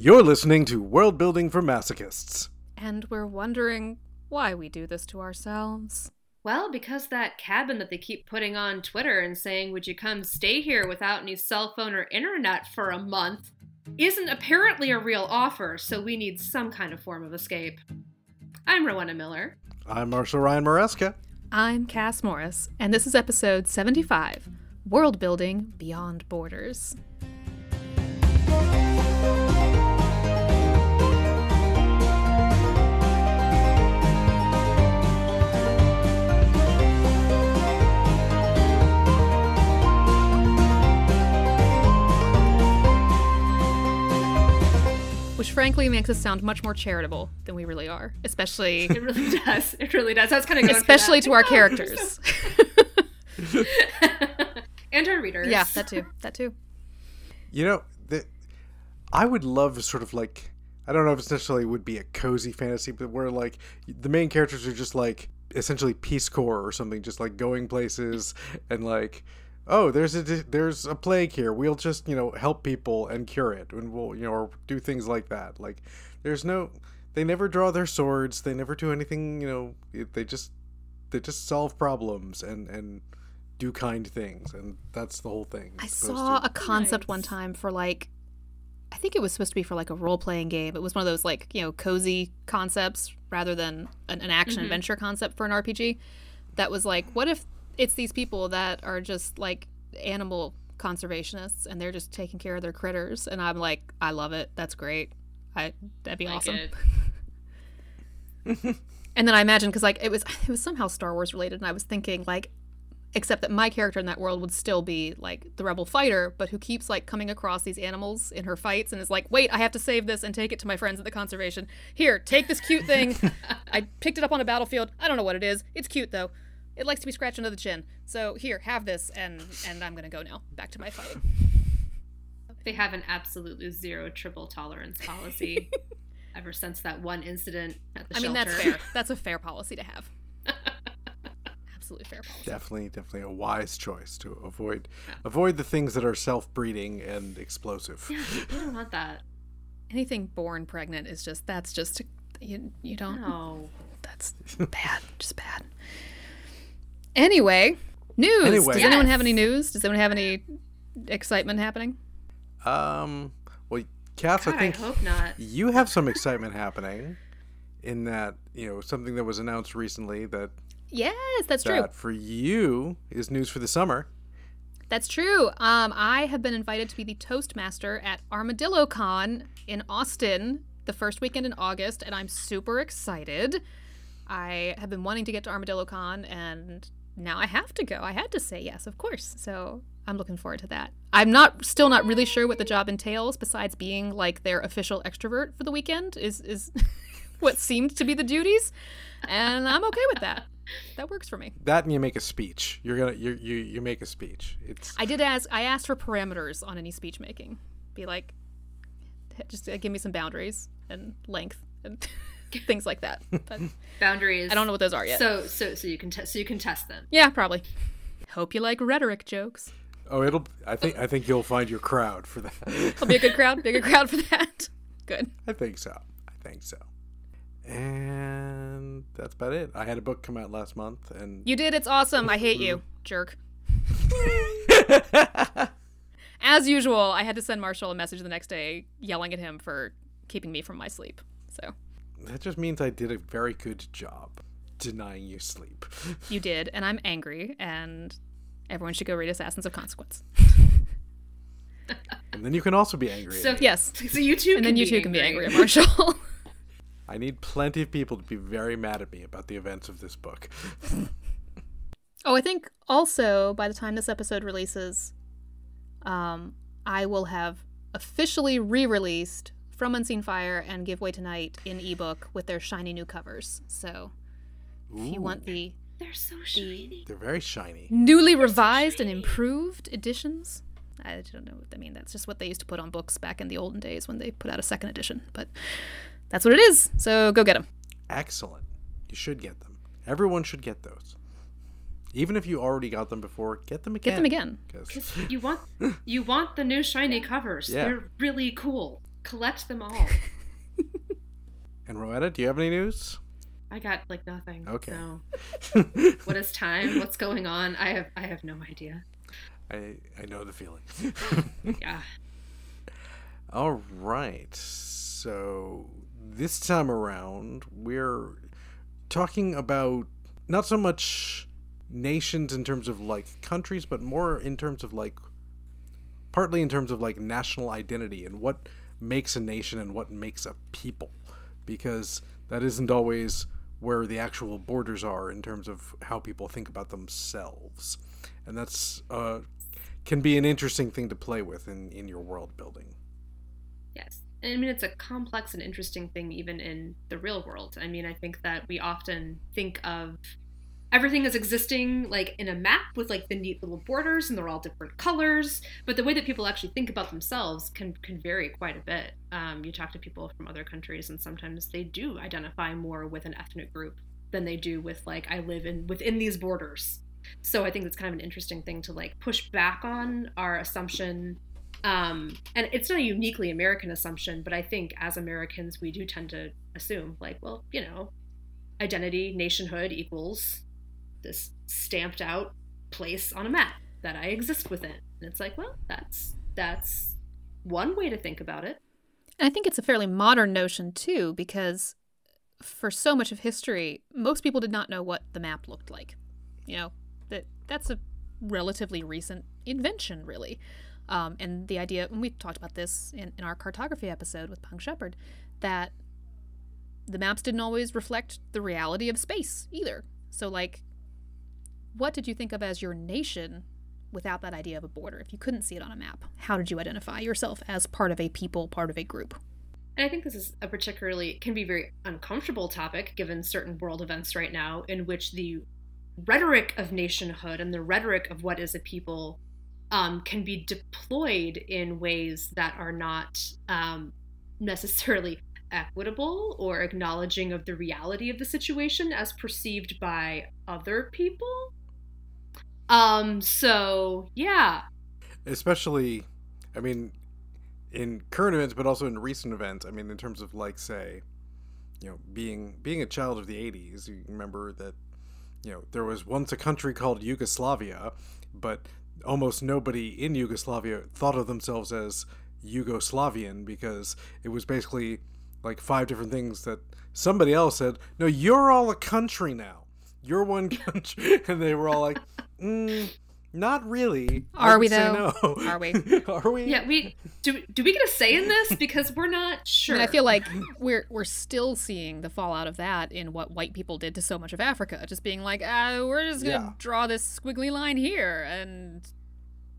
You're listening to World Building for Masochists. And we're wondering why we do this to ourselves. Well, because that cabin that they keep putting on Twitter and saying, Would you come stay here without any cell phone or internet for a month? isn't apparently a real offer, so we need some kind of form of escape. I'm Rowena Miller. I'm Marshall Ryan Maresca. I'm Cass Morris, and this is episode 75 World Building Beyond Borders. Which frankly makes us sound much more charitable than we really are, especially. It really does. It really does. That's kind of especially to our characters and our readers. Yeah, that too. That too. You know, the, I would love sort of like I don't know if it necessarily would be a cozy fantasy, but where like the main characters are just like essentially Peace Corps or something, just like going places and like oh, there's a there's a plague here. We'll just you know help people and cure it, and we'll you know or do things like that. Like there's no, they never draw their swords. They never do anything. You know, they just they just solve problems and and do kind things, and that's the whole thing. I saw to. a concept nice. one time for like. I think it was supposed to be for like a role playing game. It was one of those like, you know, cozy concepts rather than an, an action mm-hmm. adventure concept for an RPG. That was like, what if it's these people that are just like animal conservationists and they're just taking care of their critters and i'm like i love it. That's great. I that'd be like awesome. and then i imagine because like it was it was somehow star wars related and i was thinking like except that my character in that world would still be like the rebel fighter but who keeps like coming across these animals in her fights and is like wait i have to save this and take it to my friends at the conservation. Here take this cute thing. I picked it up on a battlefield. I don't know what it is. It's cute though it likes to be scratched under the chin. So here, have this, and and I'm gonna go now. Back to my fight. They have an absolutely zero tribble tolerance policy. ever since that one incident at the I shelter. mean, that's fair. That's a fair policy to have. Absolutely fair policy. Definitely, definitely a wise choice to avoid yeah. avoid the things that are self-breeding and explosive. Yeah, you don't want that. Anything born pregnant is just that's just you you don't. No. That's bad. Just bad. Anyway, news. Anyway. Does yes. anyone have any news? Does anyone have any excitement happening? Um. Well, Cass, I think I hope not. you have some excitement happening in that you know something that was announced recently that. Yes, that's that true. For you is news for the summer. That's true. Um, I have been invited to be the Toastmaster at Armadillo Con in Austin the first weekend in August, and I'm super excited. I have been wanting to get to Armadillo Con, and now I have to go. I had to say yes, of course. So I'm looking forward to that. I'm not still not really sure what the job entails besides being like their official extrovert for the weekend is is what seemed to be the duties. And I'm okay with that. That works for me. That and you make a speech. You're gonna you you you make a speech. It's I did ask I asked for parameters on any speech making. Be like just uh, give me some boundaries and length and things like that. But Boundaries. I don't know what those are yet. So so so you can t- so you can test them. Yeah, probably. Hope you like rhetoric jokes. Oh, it'll. I think. I think you'll find your crowd for that. It'll be a good crowd. Bigger crowd for that. Good. I think so. I think so. And that's about it. I had a book come out last month, and you did. It's awesome. I hate you, jerk. As usual, I had to send Marshall a message the next day, yelling at him for keeping me from my sleep. So that just means I did a very good job denying you sleep. you did, and I'm angry, and everyone should go read Assassins of Consequence. and then you can also be angry. So yes, so you too, and then you too can be angry at Marshall. I need plenty of people to be very mad at me about the events of this book. oh, I think also by the time this episode releases, um, I will have officially re-released from Unseen Fire and Give Way to Night in ebook with their shiny new covers. So Ooh. if you want the they're so shiny. They're very shiny. Newly they're revised so and improved editions. I don't know what I mean. That's just what they used to put on books back in the olden days when they put out a second edition. But that's what it is. So go get them. Excellent. You should get them. Everyone should get those. Even if you already got them before, get them again. Get them again. Because you want you want the new shiny covers. Yeah. They're really cool collect them all. And Rowena, do you have any news? I got like nothing. Okay. So, what is time? What's going on? I have I have no idea. I I know the feeling. Yeah. All right. So this time around, we're talking about not so much nations in terms of like countries, but more in terms of like partly in terms of like national identity and what makes a nation and what makes a people because that isn't always where the actual borders are in terms of how people think about themselves. And that's uh can be an interesting thing to play with in, in your world building. Yes. And I mean, it's a complex and interesting thing even in the real world. I mean, I think that we often think of everything is existing like in a map with like the neat little borders and they're all different colors. But the way that people actually think about themselves can can vary quite a bit. Um, you talk to people from other countries and sometimes they do identify more with an ethnic group than they do with like i live in within these borders. So i think it's kind of an interesting thing to like push back on our assumption. Um, and it's not a uniquely american assumption but i think as americans we do tend to assume like well you know identity nationhood equals this stamped out place on a map that I exist within. And it's like, well, that's that's one way to think about it. And I think it's a fairly modern notion too, because for so much of history, most people did not know what the map looked like. You know, that that's a relatively recent invention, really. Um, and the idea, and we talked about this in, in our cartography episode with Punk Shepard, that the maps didn't always reflect the reality of space either. So, like, what did you think of as your nation without that idea of a border? If you couldn't see it on a map, how did you identify yourself as part of a people, part of a group? And I think this is a particularly can be very uncomfortable topic given certain world events right now in which the rhetoric of nationhood and the rhetoric of what is a people um, can be deployed in ways that are not um, necessarily equitable or acknowledging of the reality of the situation as perceived by other people. Um, so yeah. Especially, I mean, in current events, but also in recent events. I mean, in terms of like, say, you know, being being a child of the '80s, you remember that, you know, there was once a country called Yugoslavia, but almost nobody in Yugoslavia thought of themselves as Yugoslavian because it was basically like five different things that somebody else said. No, you're all a country now. You're one country, and they were all like, mm, "Not really." I Are we would though? No. Are we? Are we? Yeah, we do. Do we get a say in this because we're not sure? I mean, I feel like we're we're still seeing the fallout of that in what white people did to so much of Africa. Just being like, uh, we're just gonna Yeah. draw this squiggly line here, and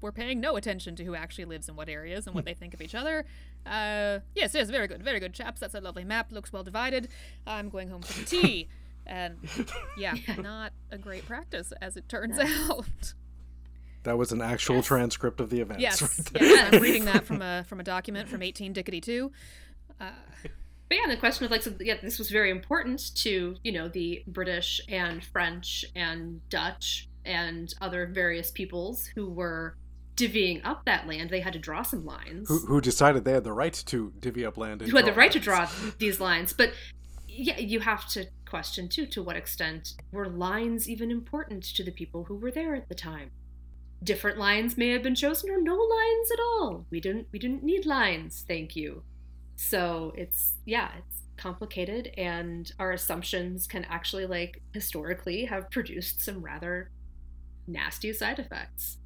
we're paying no attention to who actually lives in what areas and what they think of each other. Uh, yes, yes, very good, very good, chaps. That's a lovely map. Looks well divided. I'm going home for the tea. And yeah, not a great practice, as it turns out. That was an actual Yes. transcript of the events. yes, right yes, I'm reading that from a from a document from 18 Dickety 2. Uh, But yeah, the question of like, so yeah, this was very important to you know the British and French and Dutch and other various peoples who were divvying up that land. They had to draw some lines. Who, who decided they had the right to divvy up land? and who had the draw right to draw these lines. But yeah, you have to question too to what extent were lines even important to the people who were there at the time. Different lines may have been chosen or no lines at all. We didn't we didn't need lines, thank you. So it's yeah, it's complicated and our assumptions can actually like historically have produced some rather nasty side effects.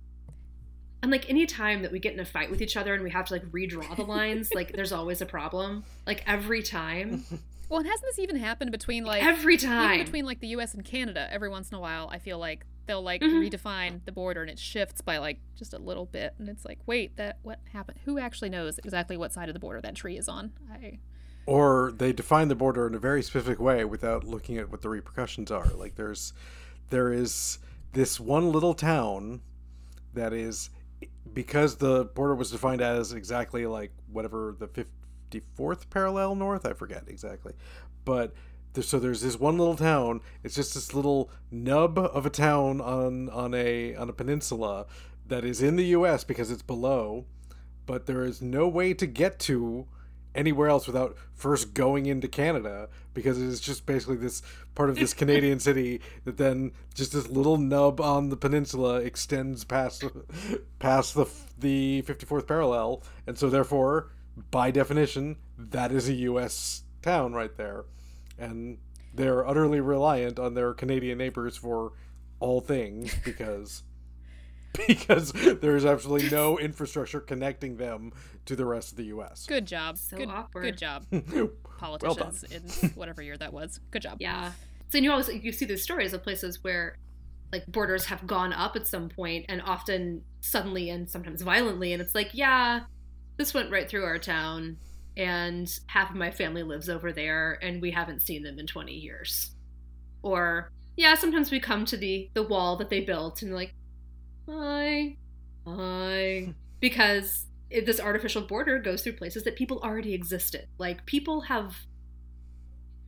And like any time that we get in a fight with each other and we have to like redraw the lines, like there's always a problem. Like every time. well, and hasn't this even happened between like every even time. between like the U.S. and Canada? Every once in a while, I feel like they'll like Mhm. redefine the border and it shifts by like just a little bit, and it's like, wait, that what happened? Who actually knows exactly what side of the border that tree is on? I or they define the border in a very specific way without looking at what the repercussions are. Like there's there is this one little town that is because the border was defined as exactly like whatever the 54th parallel north, I forget exactly. But there, so there's this one little town. It's just this little nub of a town on on a on a peninsula that is in the US because it's below, but there is no way to get to anywhere else without first going into Canada because it is just basically this part of this Canadian city that then just this little nub on the peninsula extends past past the the 54th parallel and so therefore by definition that is a US town right there and they're utterly reliant on their Canadian neighbors for all things because because there's absolutely no infrastructure connecting them to the rest of the U.S. Good job. So good, awkward. Good job, well politicians in whatever year that was. Good job. Yeah. So you always you see these stories of places where like borders have gone up at some point and often suddenly and sometimes violently and it's like, yeah, this went right through our town and half of my family lives over there and we haven't seen them in 20 years. Or yeah, sometimes we come to the the wall that they built and like, hi, hi, because it, this artificial border goes through places that people already existed. Like people have,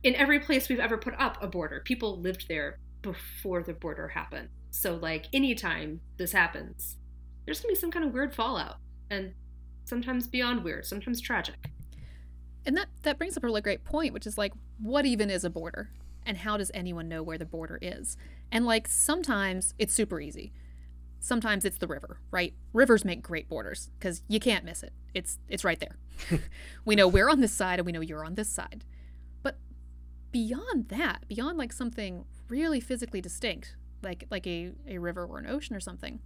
in every place we've ever put up a border, people lived there before the border happened. So like anytime this happens, there's gonna be some kind of weird fallout, and sometimes beyond weird, sometimes tragic. And that that brings up a really great point, which is like, what even is a border, and how does anyone know where the border is? And like sometimes it's super easy. Sometimes it's the river, right? Rivers make great borders because you can't miss it. It's it's right there. we know we're on this side and we know you're on this side. But beyond that, beyond like something really physically distinct, like like a, a river or an ocean or something,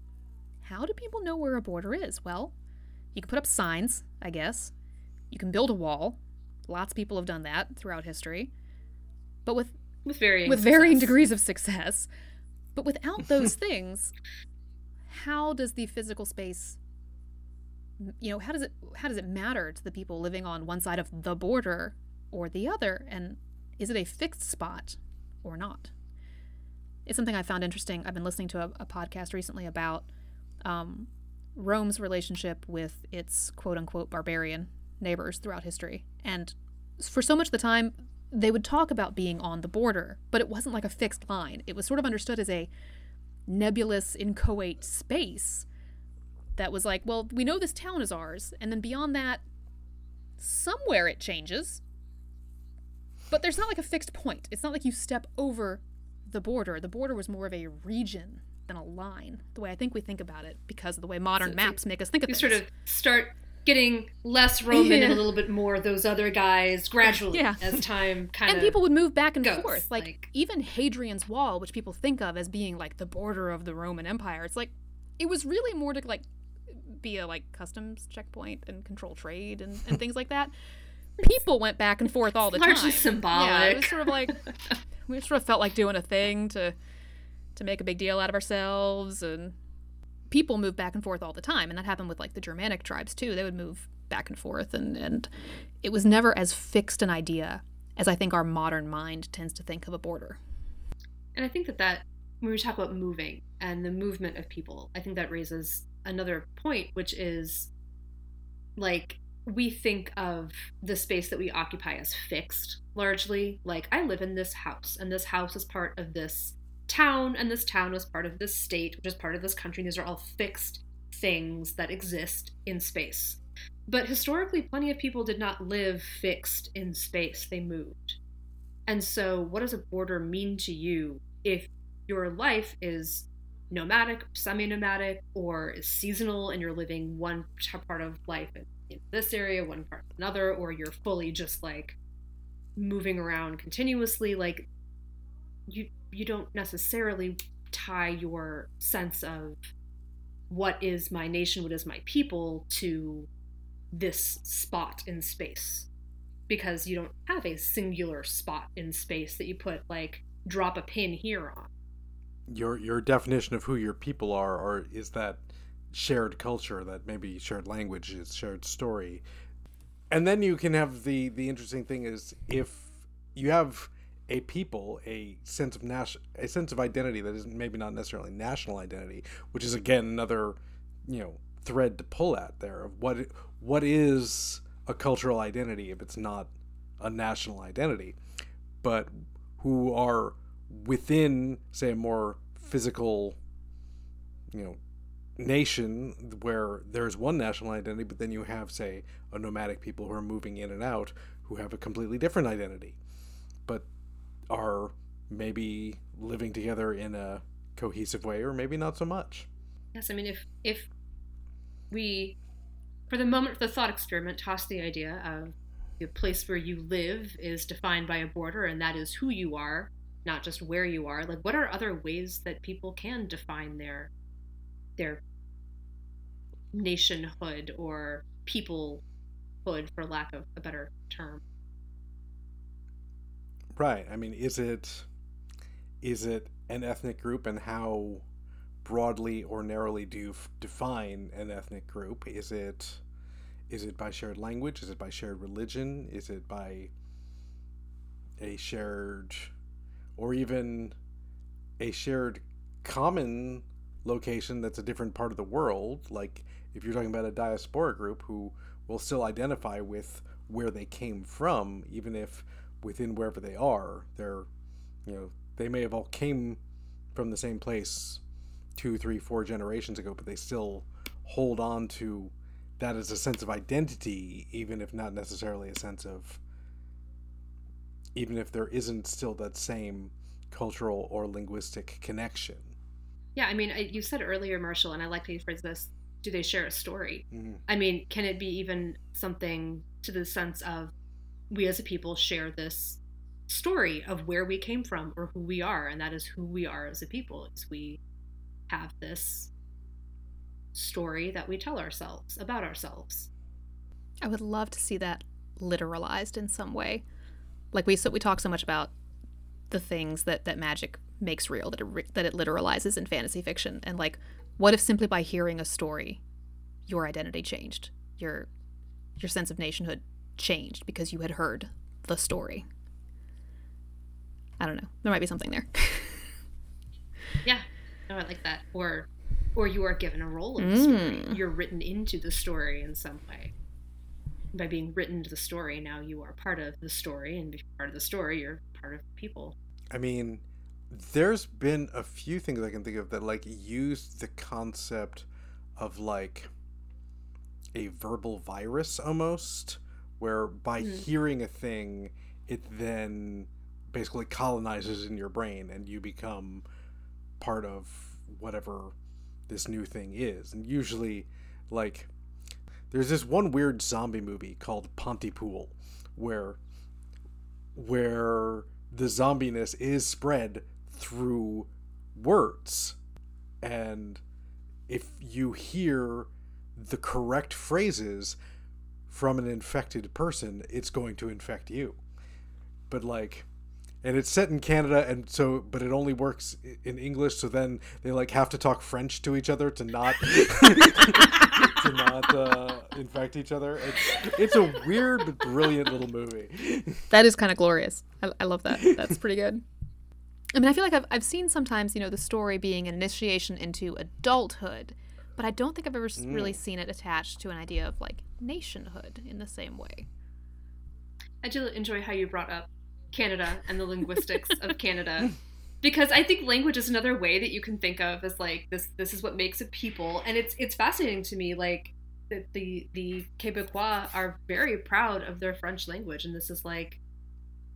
how do people know where a border is? Well, you can put up signs, I guess. You can build a wall. Lots of people have done that throughout history. But with with varying with varying degrees of success. But without those things, how does the physical space you know, how does it how does it matter to the people living on one side of the border or the other and is it a fixed spot or not? It's something I found interesting. I've been listening to a, a podcast recently about um, Rome's relationship with its quote unquote barbarian neighbors throughout history. And for so much of the time, they would talk about being on the border, but it wasn't like a fixed line. It was sort of understood as a nebulous, inchoate space that was like, well, we know this town is ours, and then beyond that, somewhere it changes. But there's not like a fixed point. It's not like you step over the border. The border was more of a region than a line, the way I think we think about it, because of the way modern So- maps make us think of You things. sort of start getting less Roman and a little bit more those other guys gradually Yeah. as time kind of and people would move back and goes, forth. Like, like- even Hadrian's Wall, which people think of as being like the border of the Roman Empire, it's like it was really more to like be a like customs checkpoint and control trade and, and things like that. People went back and forth all the largely time. symbolic. Yeah, it was sort of like we sort of felt like doing a thing to to make a big deal out of ourselves and people move back and forth all the time and that happened with like the Germanic tribes too. They would move back and forth and and it was never as fixed an idea as I think our modern mind tends to think of a border. And I think that that when we talk about moving and the movement of people, I think that raises another point, which is like we think of the space that we occupy as fixed largely. Like I live in this house, and this house is part of this town, and this town was part of this state, which is part of this country. These are all fixed things that exist in space. But historically, plenty of people did not live fixed in space, they moved. And so, what does a border mean to you if your life is nomadic, semi nomadic, or is seasonal and you're living one part of life in, this area, one part in another, or you're fully just like moving around continuously? Like, you, you don't necessarily tie your sense of what is my nation, what is my people to this spot in space because you don't have a singular spot in space that you put like drop a pin here on. Your your definition of who your people are, or is that shared culture, that maybe shared language, is shared story, and then you can have the the interesting thing is if you have a people a sense of nation a sense of identity that isn't maybe not necessarily national identity, which is again another you know thread to pull at there of what what is a cultural identity if it's not a national identity, but who are within say a more physical you know nation where there's one national identity, but then you have, say, a nomadic people who are moving in and out who have a completely different identity, but are maybe living together in a cohesive way, or maybe not so much. Yes, I mean, if if we, for the moment, for the thought experiment, toss the idea of the place where you live is defined by a border, and that is who you are, not just where you are. Like, what are other ways that people can define their their nationhood or peoplehood, for lack of a better term? Right. I mean, is it is it an ethnic group, and how broadly or narrowly do you f- define an ethnic group? Is it is it by shared language? Is it by shared religion? Is it by a shared or even a shared common location that's a different part of the world? Like if you're talking about a diaspora group who will still identify with where they came from, even if within wherever they are, they're you know, they may have all came from the same place two, three, four generations ago, but they still hold on to that as a sense of identity, even if not necessarily a sense of, even if there isn't still that same cultural or linguistic connection. Yeah, I mean, I, you said earlier, Marshall, and I like how you phrased this. Do they share a story? Mm-hmm. I mean, can it be even something to the sense of we as a people share this story of where we came from or who we are, and that is who we are as a people. Is we have this story that we tell ourselves about ourselves. I would love to see that literalized in some way. Like we so we talk so much about the things that that magic makes real that it that it literalizes in fantasy fiction and like what if simply by hearing a story your identity changed your your sense of nationhood changed because you had heard the story. I don't know. There might be something there. Yeah. No i like that. Or or you are given a role in the story. Mm. you're written into the story in some way. By being written into the story now you are part of the story and if you're part of the story you're part of people. I mean, there's been a few things I can think of that like used the concept of like a verbal virus almost, where by Mhm. hearing a thing, it then basically colonizes in your brain and you become part of whatever this new thing is. And usually, like, there's this one weird zombie movie called Pontypool, where where the zombiness is spread through words. And if you hear the correct phrases from an infected person, it's going to infect you. But like and it's set in Canada and so but it only works in English so then they like have to talk French to each other to not to not uh, infect each other. It's it's a weird but brilliant little movie. That is kind of glorious. I, I love that. That's pretty good. I mean, I feel like I've, I've seen sometimes, you know, the story being an initiation into adulthood, but I don't think I've ever s really mm. seen it attached to an idea of like nationhood in the same way. I do enjoy how you brought up Canada and the linguistics of Canada because I think language is another way that you can think of as like this this is what makes a people and it's it's fascinating to me like that the the Quebecois are very proud of their French language and this is like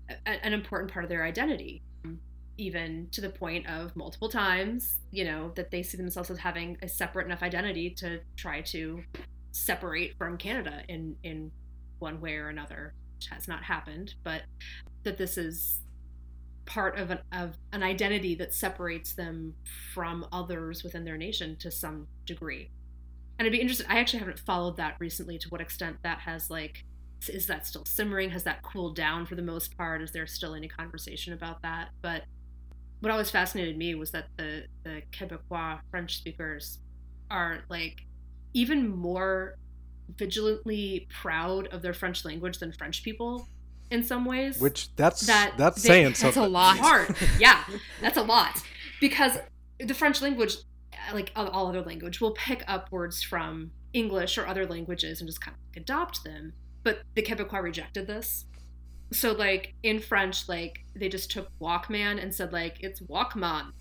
a, an important part of their identity even to the point of multiple times you know that they see themselves as having a separate enough identity to try to separate from Canada in in one way or another which has not happened but that this is part of an of an identity that separates them from others within their nation to some degree. And I'd be interested. I actually haven't followed that recently. To what extent that has like, is that still simmering? Has that cooled down for the most part? Is there still any conversation about that? But what always fascinated me was that the the Quebecois French speakers are like even more vigilantly proud of their French language than French people in some ways. Which that's That that's they- saying that's something. a lot. hard. Yeah, that's a lot because the French language, like all- all other language, will pick up words from English or other languages and just kind of adopt them. But the Quebecois rejected this. So like in French, like they just took Walkman and said like it's Walkman,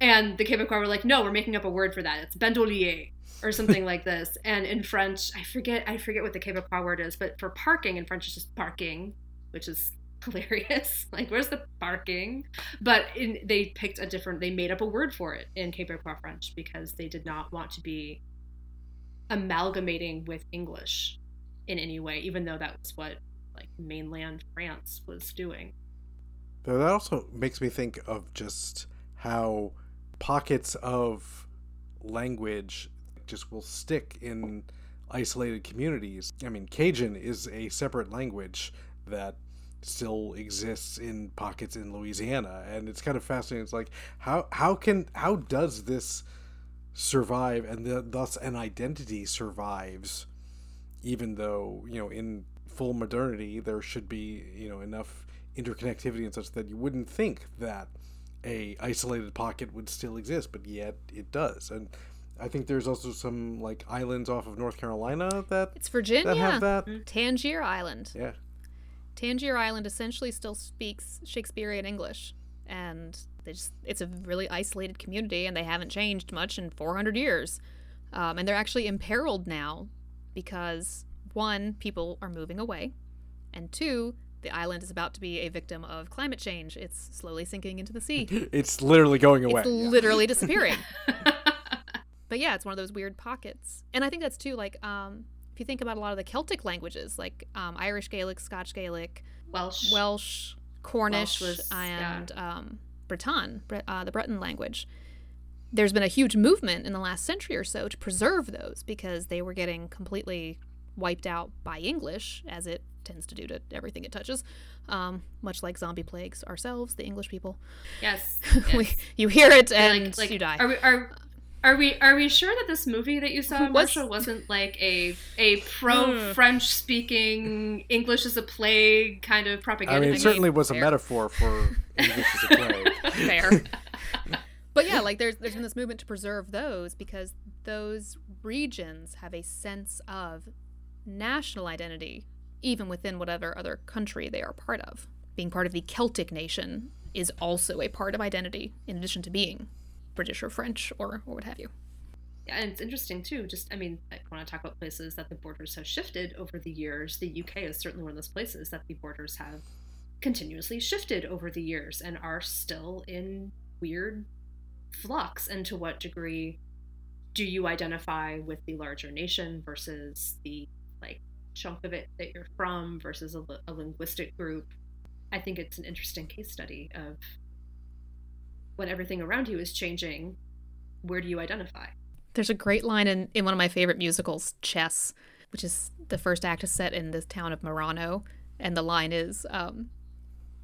And the Quebecois were like, no, we're making up a word for that. It's bandolier or something like this. And in French, I forget I forget what the Quebecois word is, but for parking in French it's just parking, which is hilarious. like, where's the parking? But in, they picked a different, they made up a word for it in Quebecois French because they did not want to be amalgamating with English in any way, even though that was what like mainland France was doing. That also makes me think of just how pockets of language just will stick in isolated communities. I mean, Cajun is a separate language that still exists in pockets in Louisiana, and it's kind of fascinating. It's like how how can how does this survive, and the, thus an identity survives, even though you know in full modernity there should be you know enough interconnectivity and such that you wouldn't think that a isolated pocket would still exist, but yet it does, and. I think there's also some like islands off of North Carolina that It's Virginia. that have that. Tangier Island. Yeah. Tangier Island essentially still speaks Shakespearean English, and they just, it's a really isolated community, and they haven't changed much in 400 years. Um, and they're actually imperiled now because, one, people are moving away, and two, the island is about to be a victim of climate change. It's slowly sinking into the sea. It's literally going away. It's literally disappearing. but yeah, it's one of those weird pockets. And I think that's too like um if you think about a lot of the Celtic languages, like um, Irish Gaelic, Scotch Gaelic, Welsh. Welsh, Cornish, Welsh was- and um, Breton, uh, the Breton language. There's been a huge movement in the last century or so to preserve those because they were getting completely wiped out by English, as it tends to do to everything it touches. Um, much like zombie plagues ourselves, the English people. yes. we, yes. you hear it and like, like, you die. Are we are are we are we sure that this movie that you saw, Was- Marshall, wasn't like a a pro French speaking English is a plague kind of propaganda? I mean, it thing? certainly was a metaphor for English as a plague. Fair. but yeah, like there's there's been this movement to preserve those because those regions have a sense of national identity, even within whatever other country they are part of. Being part of the Celtic nation is also a part of identity, in addition to being British or French or, or what have you. Yeah, and it's interesting too. Just, I mean, I want to talk about places that the borders have shifted over the years. The UK is certainly one of those places that the borders have continuously shifted over the years and are still in weird flux. And to what degree do you identify with the larger nation versus the chunk of it that you're from versus a, a linguistic group? I think it's an interesting case study of when everything around you is changing. Where do you identify? There's a great line in, in one of my favorite musicals, Chess, which is the first act is set in the town of Merano. And the line is, um,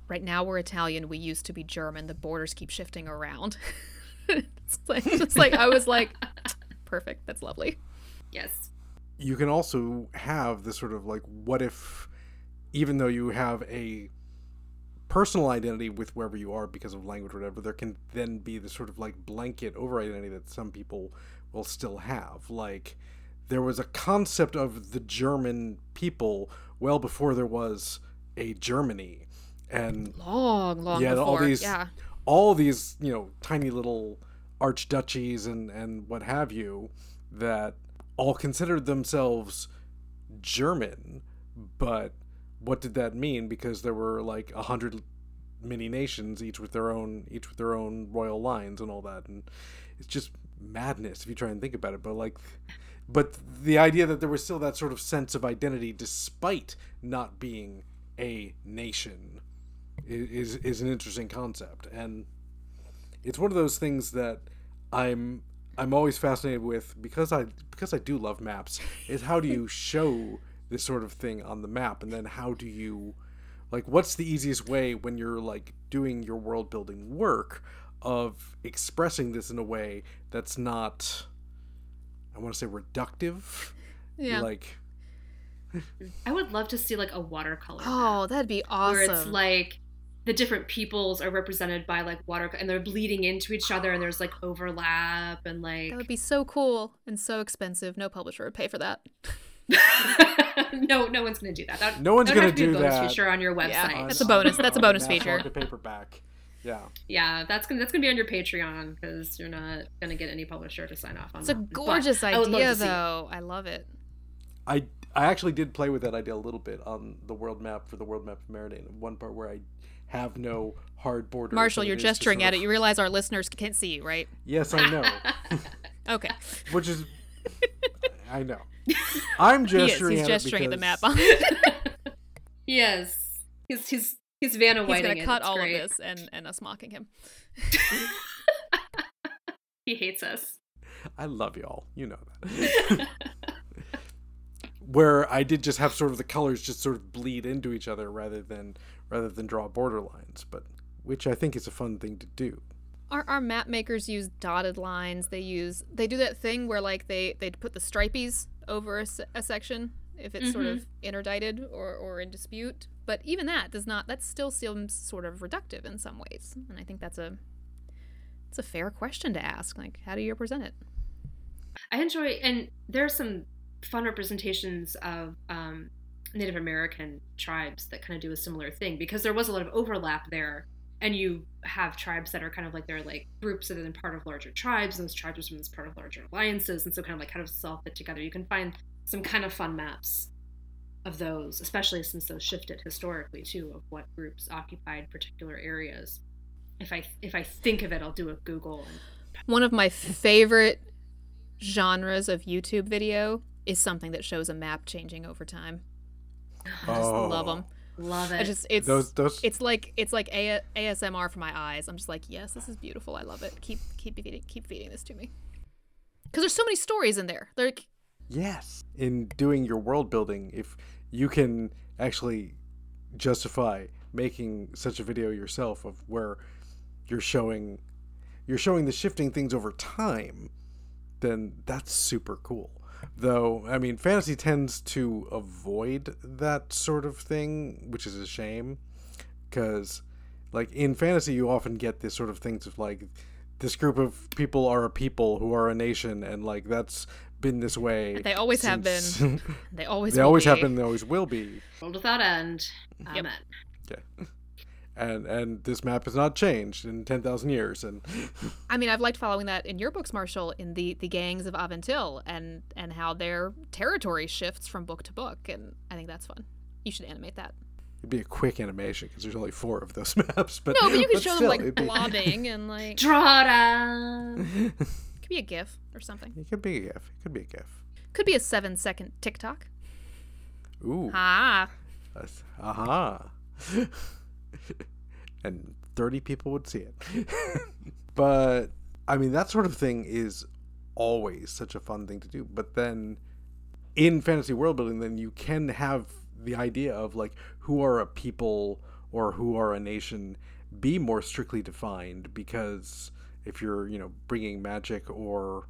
right now we're Italian, we used to be German, the borders keep shifting around. it's like, just like, I was like, perfect, that's lovely. Yes. You can also have this sort of like, what if, even though you have a personal identity with wherever you are because of language or whatever, there can then be this sort of like blanket over identity that some people will still have. Like, there was a concept of the German people well before there was a Germany. And Long, long Yeah, before. all these- yeah. all these you know tiny little archduchies and and what have you that all considered themselves german but what did that mean? Because there were like a hundred mini nations each with their own each with their own royal lines and all that and it's just madness if you try and think about it but like but the idea that there was still that sort of sense of identity despite not being a nation is is an interesting concept and it's one of those things that I'm I'm always fascinated with because I because I do love maps is how do you show this sort of thing on the map and then how do you like what's the easiest way when you're like doing your world building work of expressing this in a way that's not I want to say reductive Yeah. like I would love to see like a watercolor. oh, map that'd be awesome. Where it's like the different peoples are represented by like water and they're bleeding into each other and there's like overlap and like that would be so cool and so expensive. No publisher would pay for that. no no one's gonna do that. that No one's that'd gonna have to be do a bonus that feature on your website. Yeah, That's a bonus. That's a bonus feature. Market paperback Yeah. Yeah, that's gonna that's gonna be on your Patreon because you're not gonna get any publisher to sign off on It's a that. But gorgeous I would love idea, to see it. though. I love it. I I actually did play with that idea a little bit on the world map for the world map of Maradaine. One part where I have no hard borders. Marshall, you're it is just gesturing at it. You realize our listeners can't see you, right? Yes, I know. Okay. Which is, I know. I'm He is. gesturing. He's at gesturing it at the map. yes, he's he's he's Vanna He's gonna cut all great. of this and and us mocking him. He hates us. I love y'all. You know that. Where I did just have sort of the colors just sort of bleed into each other rather than rather than draw border lines, but which I think is a fun thing to do. Our, our map makers use dotted lines. They use they do that thing where like they they'd put the stripies over a, a section if it's sort of interdicted or or in dispute. But even that does not that still seems sort of reductive in some ways. And I think that's a it's a fair question to ask. Like how do you represent it? I enjoy, and there are some fun representations of um, Native American tribes that kind of do a similar thing because there was a lot of overlap there. And you have tribes that are kind of like they're like groups that are then part of larger tribes, and those tribes are this part of larger alliances, and so kind of like kind of self fit together. You can find some kind of fun maps of those, especially since those shifted historically too, of what groups occupied particular areas. If I if I think of it, I'll do a Google. And, One of my favorite genres of YouTube video is something that shows a map changing over time. I just love oh. them. love it. I just it's Those those it's like it's like A- ASMR for my eyes. I'm just like, yes, this is beautiful. I love it. Keep keep feeding keep feeding this to me. Because there's so many stories in there. Like, Yes. In doing your world building, if you can actually justify making such a video yourself of where you're showing you're showing the shifting things over time, then that's super cool. Though, I mean, fantasy tends to avoid that sort of thing, which is a shame because like in fantasy you often get this sort of things of like this group of people are a people who are a nation and like that's been this way They always have been. they always they will always be. have been they always will be World without end. Yep. Amen. yeah and and this map has not changed in 10,000 years and I mean, I've liked following that in your books, Marshall, in the the gangs of Aventil and and how their territory shifts from book to book, and I think that's fun. You should animate that. it'd be a quick animation because there's only four of those maps but No, but you could show them like it'd be- blobbing and like Draw it could be a GIF or something. it could be a gif it could be a gif Could be a seven second TikTok. ooh Ah, That's- aha and 30 people would see it. But i mean that sort of thing is always such a fun thing to do. But then in fantasy world building then you can have the idea of like who are a people or who are a nation be more strictly defined because if you're you know bringing magic or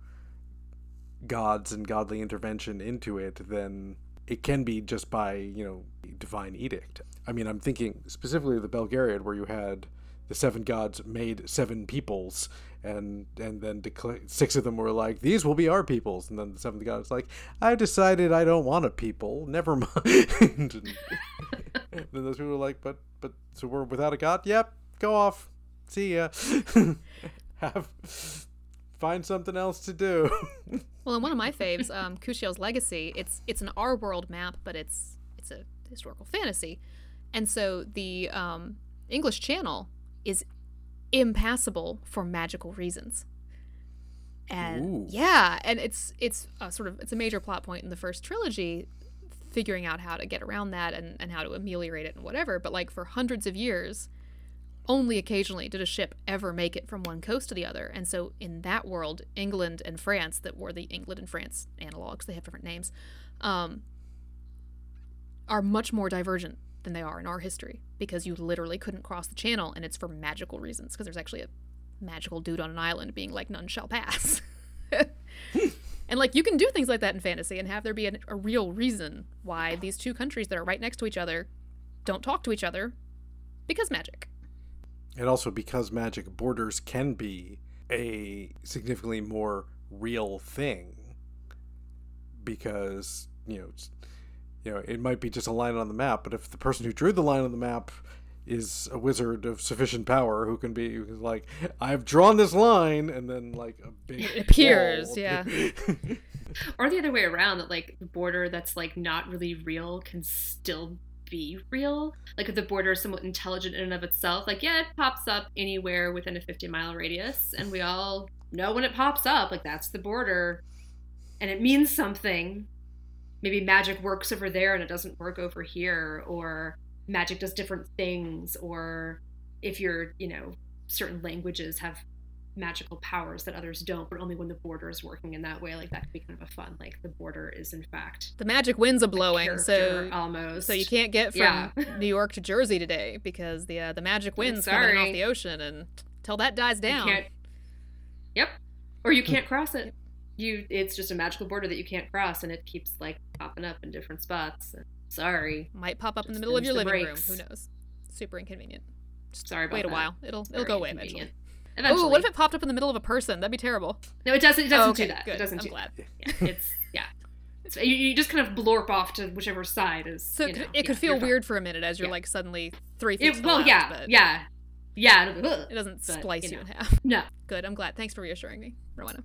gods and godly intervention into it then it can be just by you know divine edict. I mean i'm thinking specifically of the belgariad where you had the seven gods made seven peoples and and then declare six of them were like these will be our peoples and then the seventh god was like i decided i don't want a people never mind. And then those people were like but but so we're without a god? Yep go off. See ya. Have find something else to do. Well, in one of my faves, um, Kushiel's Legacy, it's it's an R world map, but it's it's a historical fantasy, and so the um, English Channel is impassable for magical reasons. And Ooh. yeah, and it's it's a sort of it's a major plot point in the first trilogy, figuring out how to get around that and, and how to ameliorate it and whatever. But like for hundreds of years, only occasionally did a ship ever make it from one coast to the other. And so in that world, England and France, that were the England and France analogs, they have different names, um, are much more divergent than they are in our history because you literally couldn't cross the channel and it's for magical reasons because there's actually a magical dude on an island being like none shall pass. And like you can do things like that in fantasy and have there be a, a real reason why these two countries that are right next to each other don't talk to each other because magic. And also because magic borders can be a significantly more real thing because you know you know it might be just a line on the map but if the person who drew the line on the map is a wizard of sufficient power who can be who's like I've drawn this line and then like a big It appears, wall. yeah. or the other way around that like the border that's like not really real can still be real like if the border is somewhat intelligent in and of itself like yeah it pops up anywhere within a 50 mile radius and we all know when it pops up like that's the border and it means something maybe magic works over there and it doesn't work over here or magic does different things or if you're you know certain languages have magical powers that others don't, but only when the border is working in that way. Like that could be kind of a fun. Like the border is in fact The magic winds are a blowing, so almost. so you can't get from Yeah. New York to Jersey today because the uh, the magic winds coming off the ocean, and till that dies down. Yep. Or you can't cross it. You. It's just a magical border that you can't cross, and it keeps like popping up in different spots. Sorry. might pop up in the middle of your living breaks. room. Who knows? Super inconvenient. Sorry about Wait a that. while. It'll it'll Very go away eventually. Eventually. Oh, what if it popped up in the middle of a person? That'd be terrible. No, it doesn't. It doesn't oh, okay, do that. Good. It doesn't I'm do glad. that. Yeah, it's yeah. It's, you, you just kind of blorp off to whichever side is. So you it know, could, it could yeah, feel weird for a minute as you're Yeah. like suddenly three feet. It, well, yeah, but yeah, yeah. It doesn't But, splice you you, in half. No, Good. I'm glad. Thanks for reassuring me, Rowena.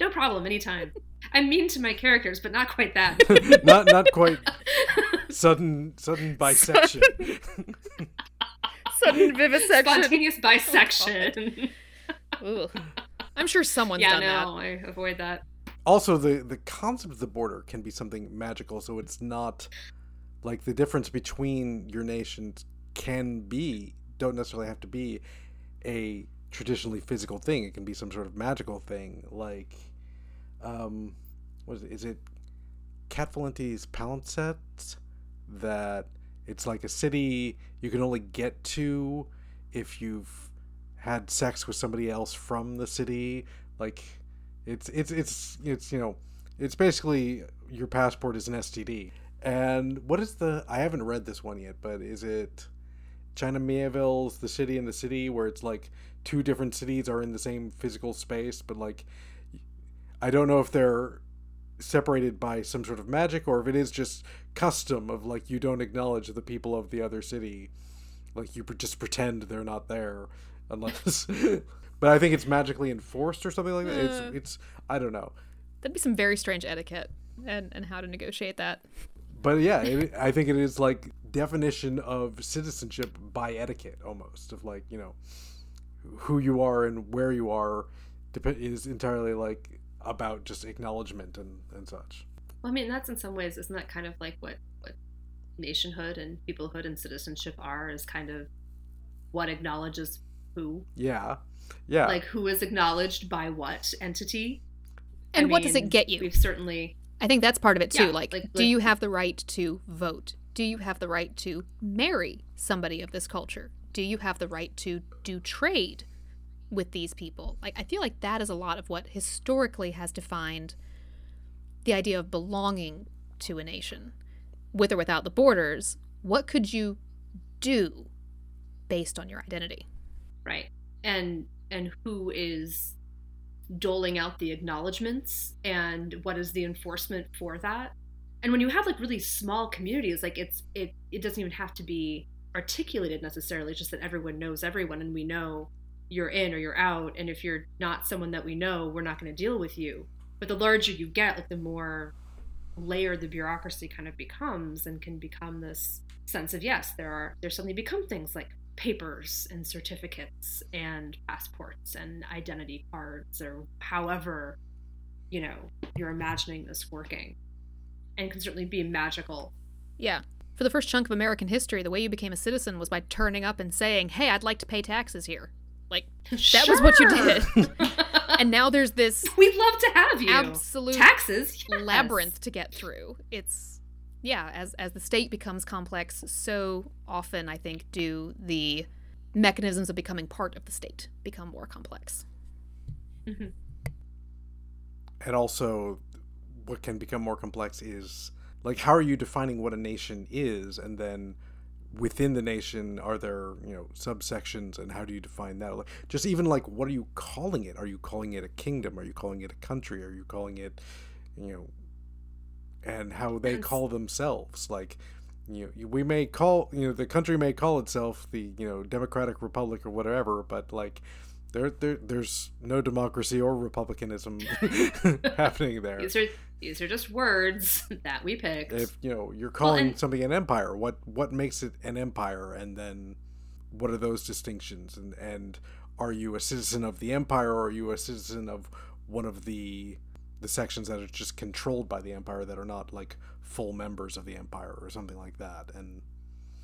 No problem. Anytime. I'm mean to my characters, but not quite that. not not quite sudden sudden bisection. Sudden vivisection. Spontaneous oh, bisection. Ooh. I'm sure someone's yeah, done no, I avoid that. also the the concept of the border can be something magical so it's not like the difference between your nations can be don't necessarily have to be a traditionally physical thing. It can be some sort of magical thing like um what is it? Is it cat valente's palimpsest that it's like a city you can only get to if you've had sex with somebody else from the city? Like it's it's it's it's you know it's basically your passport is an std and what is the i haven't read this one yet but is it china mieville's the city in the city where it's like two different cities are in the same physical space but like i don't know if they're separated by some sort of magic or if it is just custom of like you don't acknowledge the people of the other city. Like you just pretend they're not there unless but i think it's magically enforced or something like that. It's hmm. it's i don't know. That'd be some very strange etiquette and, and how to negotiate that. but yeah it, i think it is like definition of citizenship by etiquette almost of like you know who you are and where you are dep- is entirely like about just acknowledgement and and such Well, I mean, that's in some ways, isn't that kind of like what what nationhood and peoplehood and citizenship are? Is kind of what acknowledges who, yeah yeah like who is acknowledged by what entity. I And what does it get you? We've certainly I think that's part of it too. Yeah, like, like- do like- you have the right to vote? Do you have the right to marry somebody of this culture? Do you have the right to do trade with these people? Like, I feel like that is a lot of what historically has defined the idea of belonging to a nation. With or without the borders, what could you do based on your identity? right and and who is doling out the acknowledgments and what is the enforcement for that and when you have like really small communities like it's it it doesn't even have to be articulated necessarily it's just that everyone knows everyone and we know you're in or you're out. And if you're not someone that we know we're not going to deal with you. But the larger you get like the more layered the bureaucracy kind of becomes and can become this sense of yes there are there suddenly become things like papers and certificates and passports and identity cards or however you know you're imagining this working and can certainly be magical. Yeah. For the first chunk of American history, the way you became a citizen was by turning up and saying, hey, I'd like to pay taxes here. Like, that was what you did. and now there's this we'd love to have you absolute taxes yes. labyrinth to get through. It's yeah, as as the state becomes complex, so often I think do the mechanisms of becoming part of the state become more complex. Mhm. and also what can become more complex is like how are you defining what a nation is? And then within the nation are there you know subsections? And how do you define that? Like just even like what are you calling it? Are you calling it a kingdom? Are you calling it a country? Are you calling it you know and how they call themselves? Like you know, we may call you know the country may call itself the you know Democratic Republic or whatever, but like there, there there's no democracy or republicanism happening there. These are these are just words that we picked. If you know you're calling and- something an empire, what what makes it an empire, and then what are those distinctions, and and are you a citizen of the empire, or are you a citizen of one of the the sections that are just controlled by the empire that are not like full members of the empire or something like that, and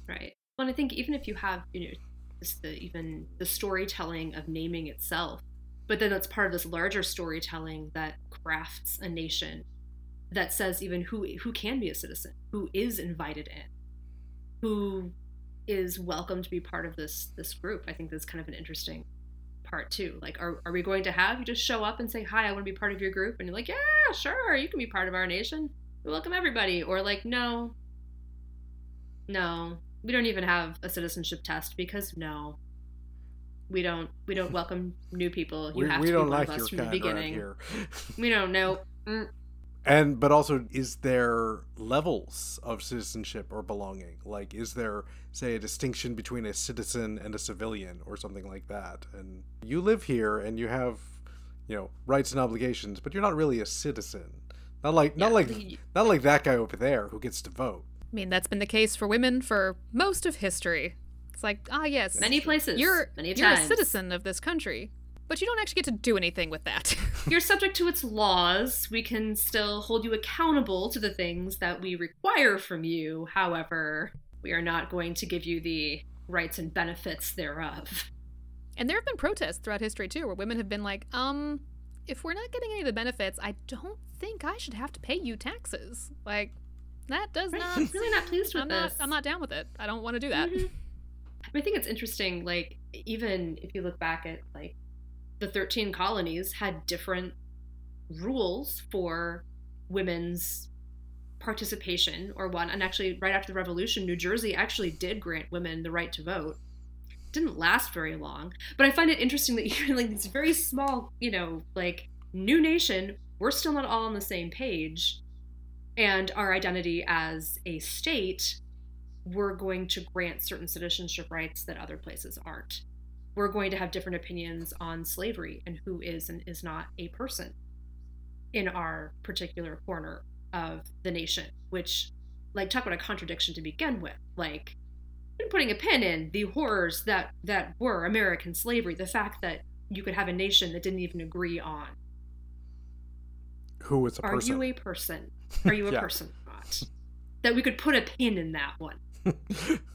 Right. Well, and I think even if you have, you know, just the even the storytelling of naming itself, but then that's part of this larger storytelling that crafts a nation that says even who who can be a citizen, who is invited in, who is welcome to be part of this this group. I think that's kind of an interesting part too. Like, are, are we going to have you just show up and say, Hi, I want to be part of your group? And you're like, Yeah, sure, you can be part of our nation. We welcome everybody. Or like, no, no, we don't even have a citizenship test because no, we don't we don't welcome new people. You we, have we to don't be one like us from the beginning. here. We don't know. Mm, And but also, is there levels of citizenship or belonging? Like, is there, say, a distinction between a citizen and a civilian, or something like that? And you live here, and you have, you know, rights and obligations, but you're not really a citizen. Not like, not like, not like that guy over there who gets to vote. I mean, that's been the case for women for most of history. It's like, ah, yes, Many places. you're many you're a citizen of this country, but you don't actually get to do anything with that. You're subject to its laws. We can still hold you accountable to the things that we require from you. However, we are not going to give you the rights and benefits thereof. and there have been protests throughout history too, where women have been like, um, if we're not getting any of the benefits, I don't think I should have to pay you taxes. Like, that does Right? not. I'm really not pleased with I'm this. not. I'm not down with it. I don't want to do that. Mhm. I think it's interesting, like, even if you look back at, like, the 13 colonies had different rules for women's participation or one. And actually, right after the revolution, New Jersey actually did grant women the right to vote. Didn't last very long. But I find it interesting that you're like this very small, you know, like, new nation, we're still not all on the same page. And our identity as a state we're going to grant certain citizenship rights that other places aren't. We're going to have different opinions on slavery and who is and is not a person in our particular corner of the nation, which, like, talk about a contradiction to begin with. Like, been putting a pin in the horrors that that were American slavery, the fact that you could have a nation that didn't even agree on Who is a person. are person? you a person? Are you a Yeah. person or not? That we could put a pin in that one.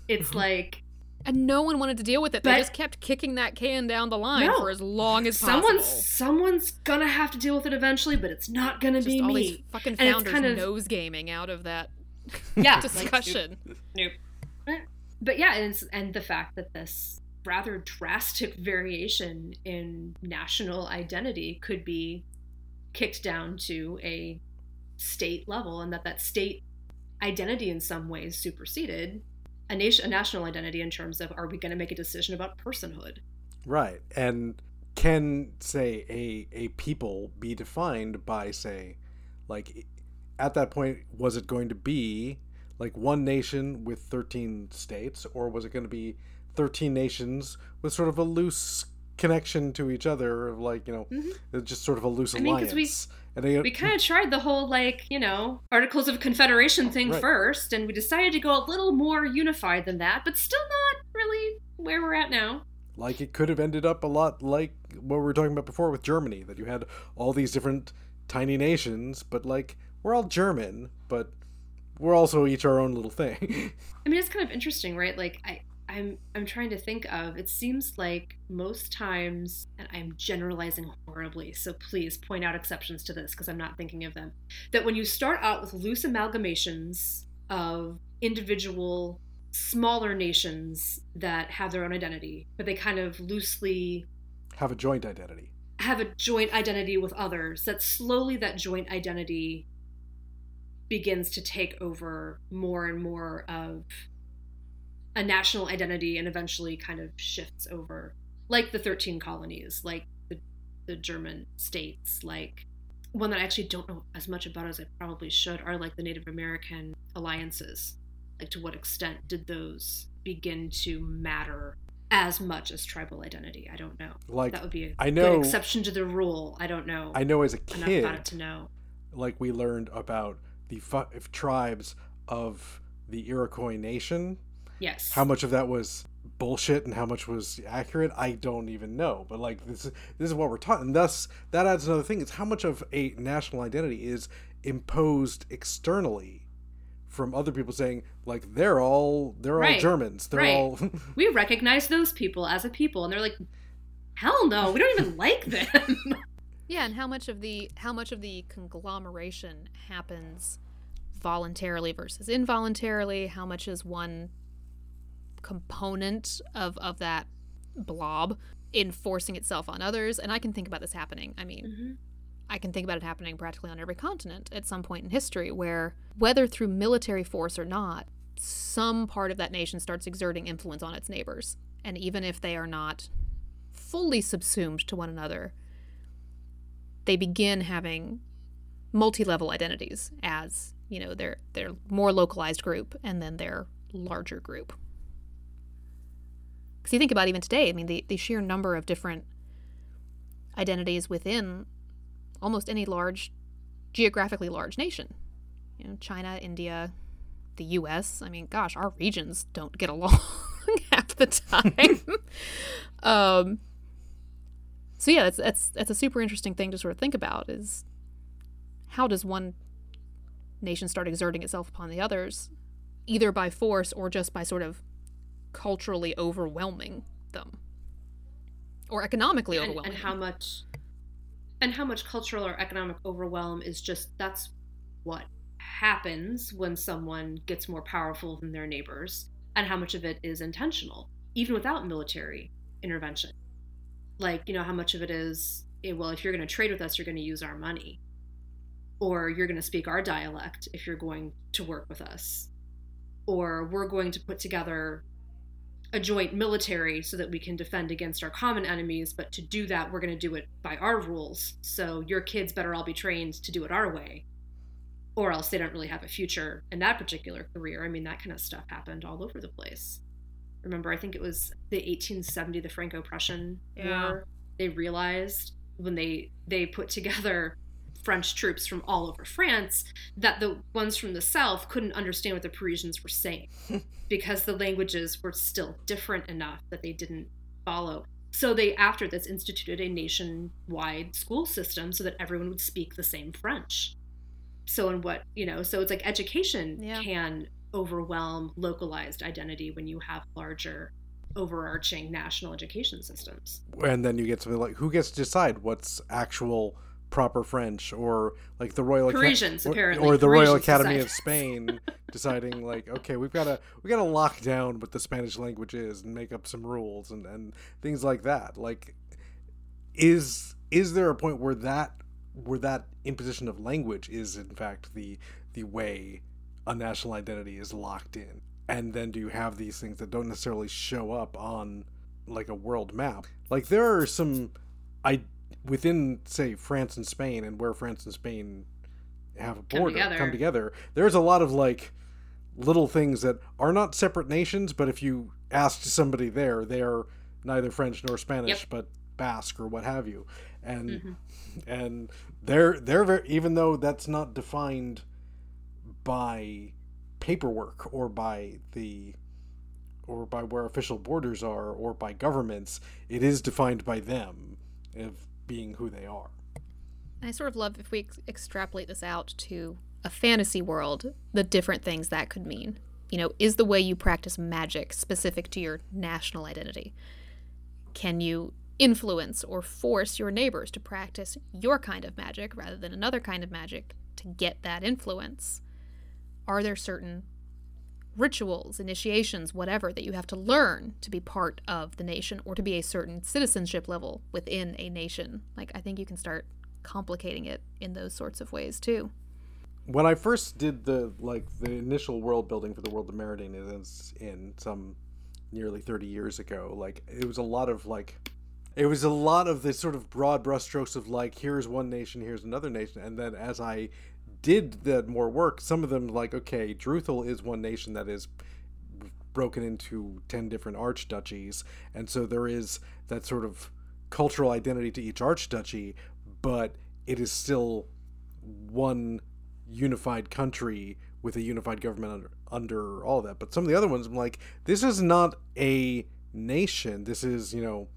It's like And no one wanted to deal with it. They just kept kicking that can down the line No. for as long as possible. someone's someone's gonna have to deal with it eventually, but it's not gonna just be all these me. fucking And it's founders kind of- nose gaming out of that Yeah, like, discussion. Nope. But yeah, and, it's, and the fact that this rather drastic variation in national identity could be kicked down to a state level, and that that state identity in some ways superseded a nation, a national identity in terms of are we going to make a decision about personhood? Right. And can say a a people be defined by say like at that point was it going to be like one nation with 13 states or was it going to be 13 nations with sort of a loose connection to each other of like you know Mhm. just sort of a loose I mean, alliance we- and We kind of tried the whole like you know Articles of Confederation thing Right. first, and we decided to go a little more unified than that, but still not really where we're at now. like it could have ended up a lot like what we were talking about before with Germany that you had all these different tiny nations but like we're all German but we're also each our own little thing I mean, it's kind of interesting, right? Like I, I'm, I'm trying to think of. It seems like most times, and I'm generalizing horribly, so please point out exceptions to this because I'm not thinking of them. That when you start out with loose amalgamations of individual smaller nations that have their own identity, but they kind of loosely have a joint identity have a joint identity with others that slowly that joint identity begins to take over more and more of a national identity and eventually kind of shifts over like the 13 colonies like the, the german states like one that i actually don't know as much about as i probably should are like the native american alliances Like, to what extent did those begin to matter as much as tribal identity? I don't know. Like that would be a I know good exception to the rule. I don't know. I know as a enough kid about it to know. like we learned about the fu- tribes of the Iroquois nation. Yes. How much of that was bullshit and how much was accurate, I don't even know. But like this, is this is what we're taught, and thus that adds another thing: is how much of a national identity is imposed externally from other people saying like they're all they're all Germans, they're Right. all we recognize those people as a people, and they're like, hell no, we don't even like them. Yeah, and how much of the how much of the conglomeration happens voluntarily versus involuntarily? How much is one component of of that blob enforcing itself on others? And I can think about this happening. I mean, Mm-hmm. I can think about it happening practically on every continent at some point in history where whether through military force or not, some part of that nation starts exerting influence on its neighbors. And even if they are not fully subsumed to one another, they begin having multi-level identities as you know their their more localized group and then their larger group because you think about even today i mean the, the sheer number of different identities within almost any large geographically large nation. You know china india the us i mean gosh our regions don't get along half the time. Um so yeah, that's that's that's a super interesting thing to sort of think about is how does one nation start exerting itself upon the others, either by force or just by sort of culturally overwhelming them, or economically overwhelming. and how much and how much cultural or economic overwhelm is just that's what happens when someone gets more powerful than their neighbors and how much of it is intentional even without military intervention. Like you know how much of it is eh, well if you're going to trade with us you're going to use our money. Or you're going to speak our dialect if you're going to work with us. Or we're going to put together a joint military so that we can defend against our common enemies but to do that we're going to do it by our rules. So your kids better all be trained to do it our way or else they don't really have a future in that particular career. I mean that kind of stuff happened all over the place. Remember i think it was the 1870 the franco-prussian Yeah. war? They realized when they they put together french troops from all over france that the ones from the south couldn't understand what the parisians were saying because the languages were still different enough that they didn't follow. So they after this instituted a nationwide school system so that everyone would speak the same french. So in what you know so it's like education Yeah. can overwhelm localized identity when you have larger overarching national education systems. And then you get something like who gets to decide what's actual proper French or like the Royal Parisians, or, apparently. or the Royal Academy of. Spain deciding like okay we've got to we got to lock down what the Spanish language is and make up some rules and and things like that like is is there a point where that where that imposition of language is in fact the the way a national identity is locked in and then do you have these things that don't necessarily show up on like a world map like there are some i within say france and spain and where france and spain have a Come border together. come together there's a lot of like little things that are not separate nations but if you ask somebody there they're neither french nor spanish Yep. but basque or what have you and Mhm. and they're they're very even though that's not defined by paperwork or by the or by where official borders are or by governments it is defined by them of being who they are I sort of love if we ex- extrapolate this out to a fantasy world, the different things that could mean. You know, is the way you practice magic specific to your national identity? Can you influence or force your neighbors to practice your kind of magic rather than another kind of magic to get that influence? Are there certain rituals, initiations, whatever that you have to learn to be part of the nation or to be a certain citizenship level within a nation? Like, I think you can start complicating it in those sorts of ways too. when i first did the like the initial world building for the world of Maradaine is in some nearly 30 years ago like it was a lot of like it was a lot of the sort of broad brushstrokes of like here's one nation here's another nation and then as i did that more work, some of them like okay, Druthal is one nation that is broken into 10 different archduchies and so there is that sort of cultural identity to each archduchy but it is still one unified country with a unified government under, under all that. But some of the other ones i'm like this is not a nation. This is you know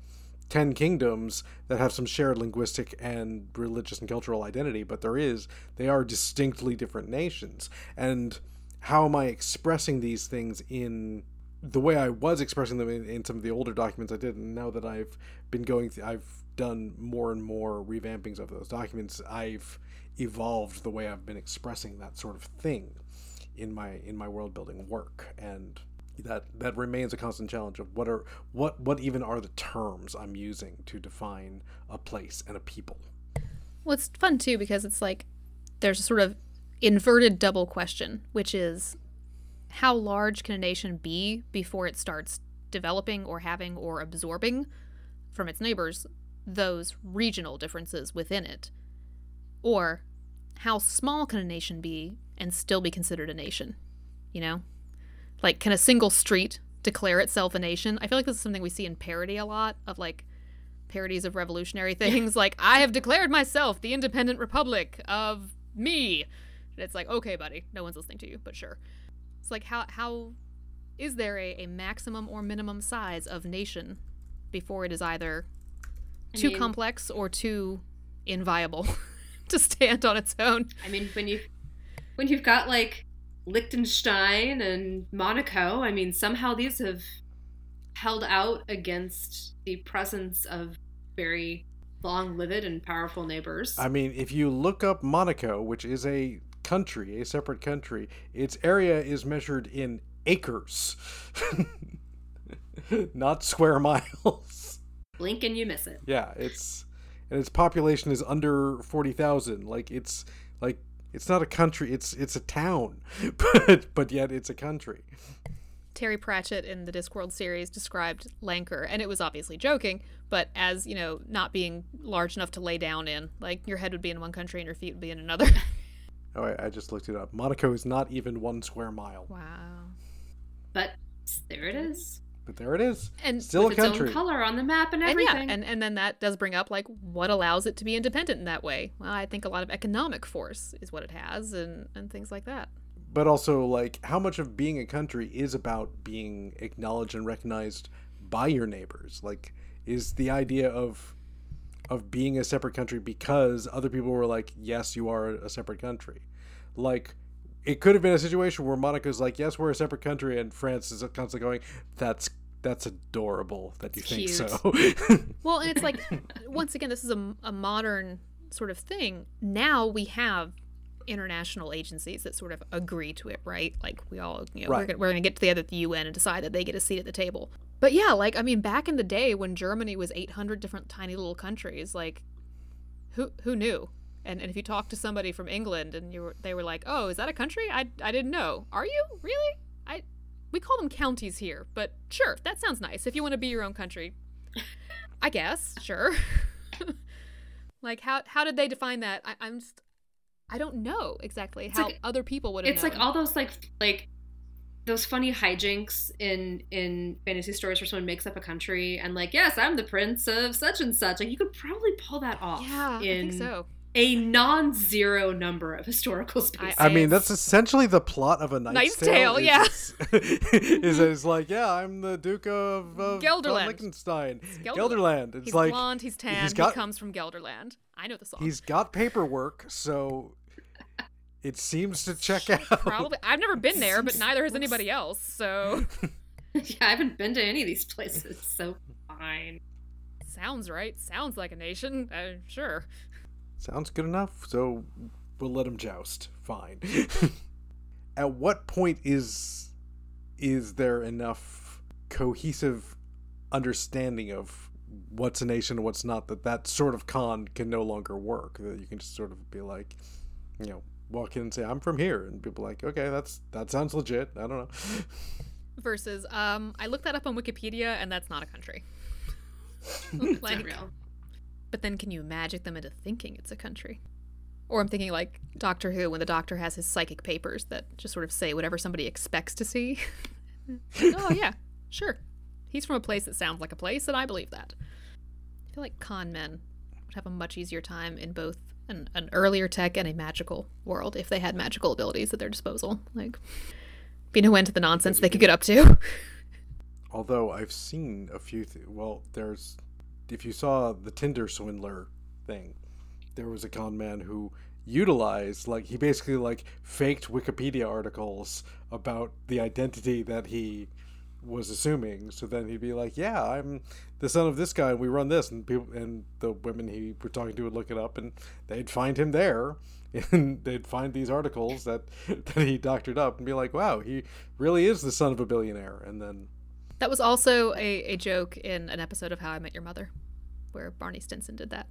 10 kingdoms that have some shared linguistic and religious and cultural identity but there is they are distinctly different nations and how am I expressing these things in the way I was expressing them in, in some of the older documents I did, and now that I've been going, th- I've done more and more revampings of those documents. I've evolved the way I've been expressing that sort of thing in my in my world building work, and that that remains a constant challenge of what are what what even are the terms I'm using to define a place and a people. Well, it's fun too because it's like there's a sort of inverted double question, which is how large can a nation be before it starts developing or having or absorbing from its neighbors those regional differences within it? Or how small can a nation be and still be considered a nation? You know? Like, can a single street declare itself a nation? I feel like this is something we see in parody a lot of like parodies of revolutionary things. like, I have declared myself the independent republic of me. And it's like, okay, buddy, no one's listening to you, but sure. It's like how how is there a, a maximum or minimum size of nation before it is either I too mean- complex or too inviable to stand on its own? I mean, when you when you've got like Liechtenstein and Monaco, I mean, somehow these have held out against the presence of very long-lived and powerful neighbors. I mean, if you look up Monaco, which is a country, a separate country, its area is measured in acres, not square miles. Blink and you miss it. Yeah, it's and its population is under forty thousand. Like it's like it's not a country; it's it's a town, but but yet it's a country. Terry Pratchett in the Discworld series described Lancre, and it was obviously joking, but as, you know, not being large enough to lay down in. Like, your head would be in one country and your feet would be in another. Oh, I, I just looked it up. Monaco is not even one square mile, wow. But there it is. But there it is. And Still with a its country. own color on the map and everything. and everything. yeah, and, and then that does bring up like what allows it to be independent in that way. Well, I think a lot of economic force is what it has, and and things like that. but also like how much of being a country is about being acknowledged and recognized by your neighbors like is the idea of of being a separate country because other people were like yes you are a separate country like it could have been a situation where Monaco's like yes we're a separate country and France is constantly going that's that's adorable that you think Cute. so Well, and it's like once again, this is a, a modern sort of thing. Now we have international agencies that sort of agree to it, right? Like we all, you know, we're gonna, we're going to get together at the UN and decide that they get a seat at the table. But yeah, like I mean, back in the day when Germany was 800 different tiny little countries, like who who knew? And, and if you talk to somebody from England and you were, they were like, "Oh, is that a country? I, I didn't know. Are you really? I we call them counties here, but sure, that sounds nice. If you want to be your own country, I guess, sure. like how how did they define that? I, I'm just I don't know exactly how like- other people would have. it's like all those like like those funny hijinks in in fantasy stories where someone makes up a country and like yes i'm the prince of such and such like you could probably pull that off yeah, I think so. A non-zero number of historical spaces I mean, that's essentially the plot of a Knight's, Knight's Tale, is yeah. it's- is it's like, yeah, I'm the Duke of, of Gelderland. Liechtenstein. Gelderland. Gelderland. It's He's like blonde. He's tan. he's got- he comes from Gelderland. I know the song. he's got paperwork, so it seems to check out. Probably. I've never been there, but neither has anybody else. So yeah i haven't been to any of these places so fine sounds right. Sounds like a nation. Uh, sure. Sounds good enough. So we'll let him joust. Fine. At what point is is there enough cohesive understanding of what's a nation and what's not that that sort of con can no longer work? That you can just sort of be like, you know, walk in and say I'm from here, and people are like, okay, that's that sounds legit. I don't know. Versus, um, I looked that up on Wikipedia, and that's not a country. it's Like- real But then, can you magic them into thinking it's a country? Or I'm thinking like Doctor Who when the Doctor has his psychic papers that just sort of say whatever somebody expects to see. oh yeah, sure. He's from a place that sounds like a place, and I believe that. I feel like con men would have a much easier time in both an, an earlier tech and a magical world if they had magical abilities at their disposal. Like, be no end to the nonsense they could get up to. Although I've seen a few, th- well, there's, if you saw the Tinder swindler thing, there was a con man who utilized, like, he basically, like, faked Wikipedia articles about the identity that he was assuming. So then he'd be like, "Yeah, I'm the son of this guy, and we run this." And people and the women he were talking to would look it up, and they'd find him there, and they'd find these articles that that he doctored up, and be like, "Wow, he really is the son of a billionaire." And then That was also a, a joke in an episode of How I Met Your Mother, where Barney Stinson did that.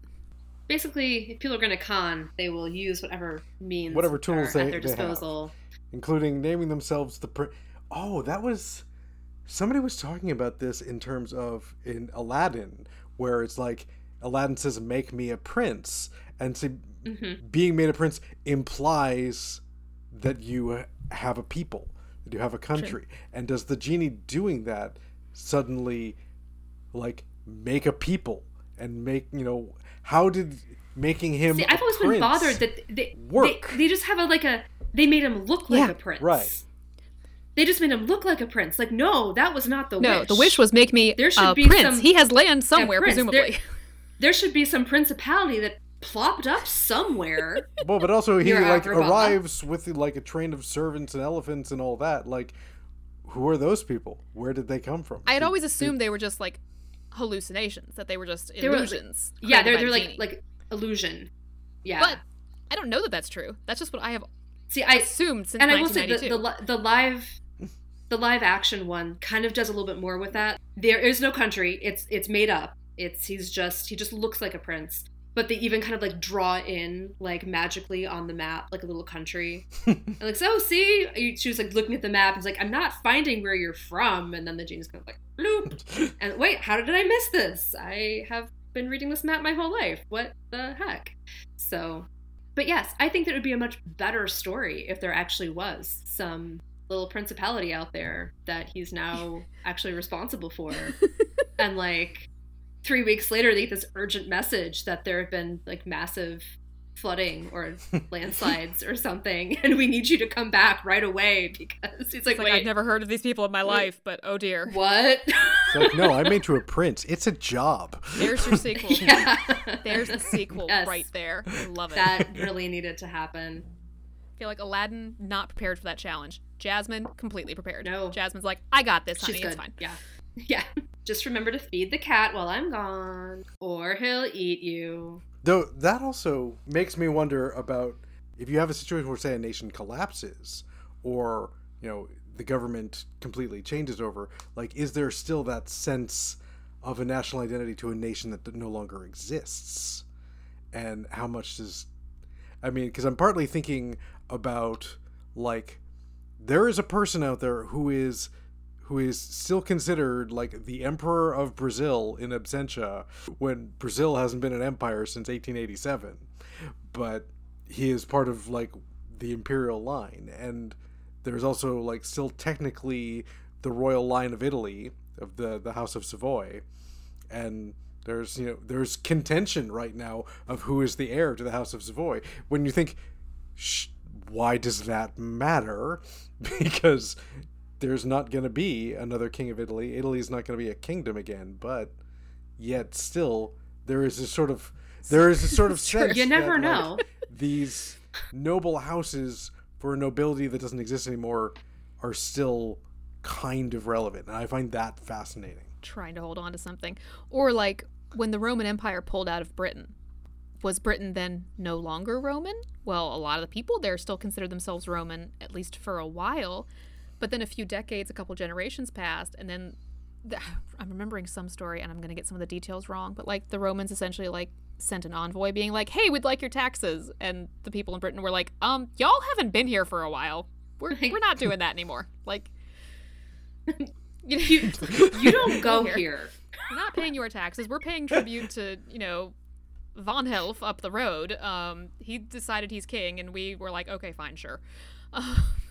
Basically, if people are going to con, they will use whatever means, Whatever tools are they- at their they have. disposal. including naming themselves the pr- oh that was somebody was talking about this in terms of in aladdin where it's like aladdin says make me a prince and see hmm being made a prince implies that you have a people that you have a country and does the genie doing that suddenly like make a people and make you know how did making him See, I've a always been bothered that they, work? They, they just have a like a they made him look like Yeah. a prince. Right. They just made him look like a prince. Like, no, that was not the No, wish. the wish was make me There should a be prince. some- he has land somewhere, presumably. There- there should be some principality that plopped up somewhere. Well, but also he You're like Agrabah. arrives with like a train of servants and elephants and all that. Like, who are those people? Where did they come from? I had always assumed they were just like hallucinations, that they were just They were- illusions. yeah, they're they're the like genie. like illusion. Yeah. But I don't know that that's true. That's just what I have See, I assumed since and I will say the, the the live the live action one kind of does a little bit more with that. There is no country. It's it's made up. It's he's just he just looks like a prince. But they even kind of like draw in like magically on the map like a little country. and like so see she was like looking at the map and it's like I'm not finding where you're from and then the genie's kind of like bloop and wait how did I miss this? I have been reading this map my whole life. What the heck? So but yes, I think that it would be a much better story if there actually was some little principality out there that he's now actually responsible for. and like three weeks later, they get this urgent message that there have been like massive flooding or landslides or something, and we need you to come back right away because it's like, It's like I've never heard of these people in my wait. life, but oh dear. what? Like, no, I made you a prince. It's a job. There's your sequel. yeah. There's the sequel Yes. right there. I love it. That really needed to happen. I feel like Aladdin not prepared for that challenge. Jasmine completely prepared. No. Jasmine's like, I got this, honey. She's good. It's fine. Yeah. Yeah. Just remember to feed the cat while I'm gone, or he'll eat you. Though that also makes me wonder about if you have a situation where, say, a nation collapses, or you know the government completely changes over. Like, is there still that sense of a national identity to a nation that no longer exists? And how much does I mean, because I'm partly thinking about like there is a person out there who is who is still considered like the emperor of Brazil in absentia when Brazil hasn't been an empire since 1887 but he is part of like the imperial line. And there's also like still technically the royal line of Italy of the the house of Savoy. And there's you know there's contention right now of who is the heir to the house of Savoy. When you think why does that matter? Because there's not going to be another king of Italy Italy's not going to be a kingdom again but yet still there is a sort of there is a sort of sense You never that, know. like, these noble houses for a nobility that doesn't exist anymore are still kind of relevant and I find that fascinating Trying to hold on to something. Or like when the Roman Empire pulled out of Britain. Was Britain then no longer Roman? Well, a lot of the people there still considered themselves Roman, at least for a while. But then a few decades, a couple generations passed, and then the, I'm remembering some story, and I'm going to get some of the details wrong. But like the Romans essentially like sent an envoy being like, "Hey, we'd like your taxes," and the people in Britain were like, "Um, y'all haven't been here for a while. We're we're not doing that anymore." Like, you, You, you don't go Here. here. we're not paying your taxes. We're paying tribute to, you know, Von Helf up the road. Um, he decided he's king, and we were like, okay, fine, sure. Uh,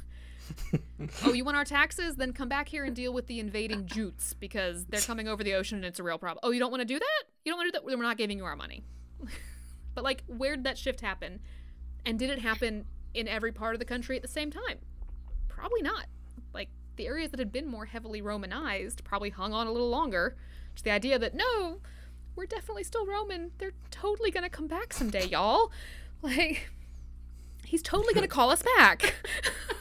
oh, you want our taxes? Then come back here and deal with the invading Jutes because they're coming over the ocean and it's a real problem. Oh, you don't want to do that? You don't want to do that? Then we're not giving you our money. but like, where did that shift happen? And did it happen in every part of the country at the same time? Probably not. Like the areas that had been more heavily Romanized probably hung on a little longer. Just the idea that no, we're definitely still Roman. They're totally gonna come back someday, y'all. Like, he's totally gonna call us back.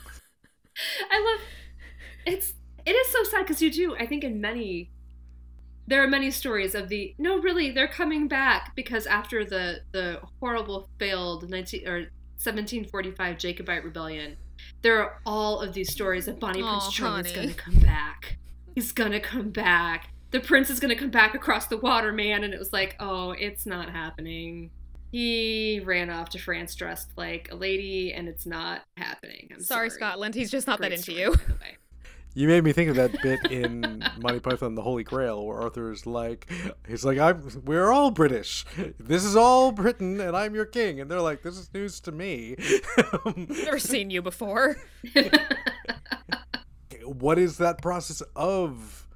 I love it's it is so sad because you do I think in many there are many stories of the no really they're coming back because after the the horrible failed 19 or 1745 Jacobite rebellion there are all of these stories of Bonnie Prince Charming's honey. gonna come back. He's gonna come back. The prince is gonna come back across the water man and it was like oh it's not happening he ran off to France dressed like a lady and it's not happening I'm sorry, sorry. Scotland. He's just not that into story, you. by the way. You made me think of that bit in Monty Python and the Holy Grail where Arthur's like, he's like, I'm, we're all British. This is all Britain, and I'm your king. And they're like, this is news to me. Never seen you before. what is that process of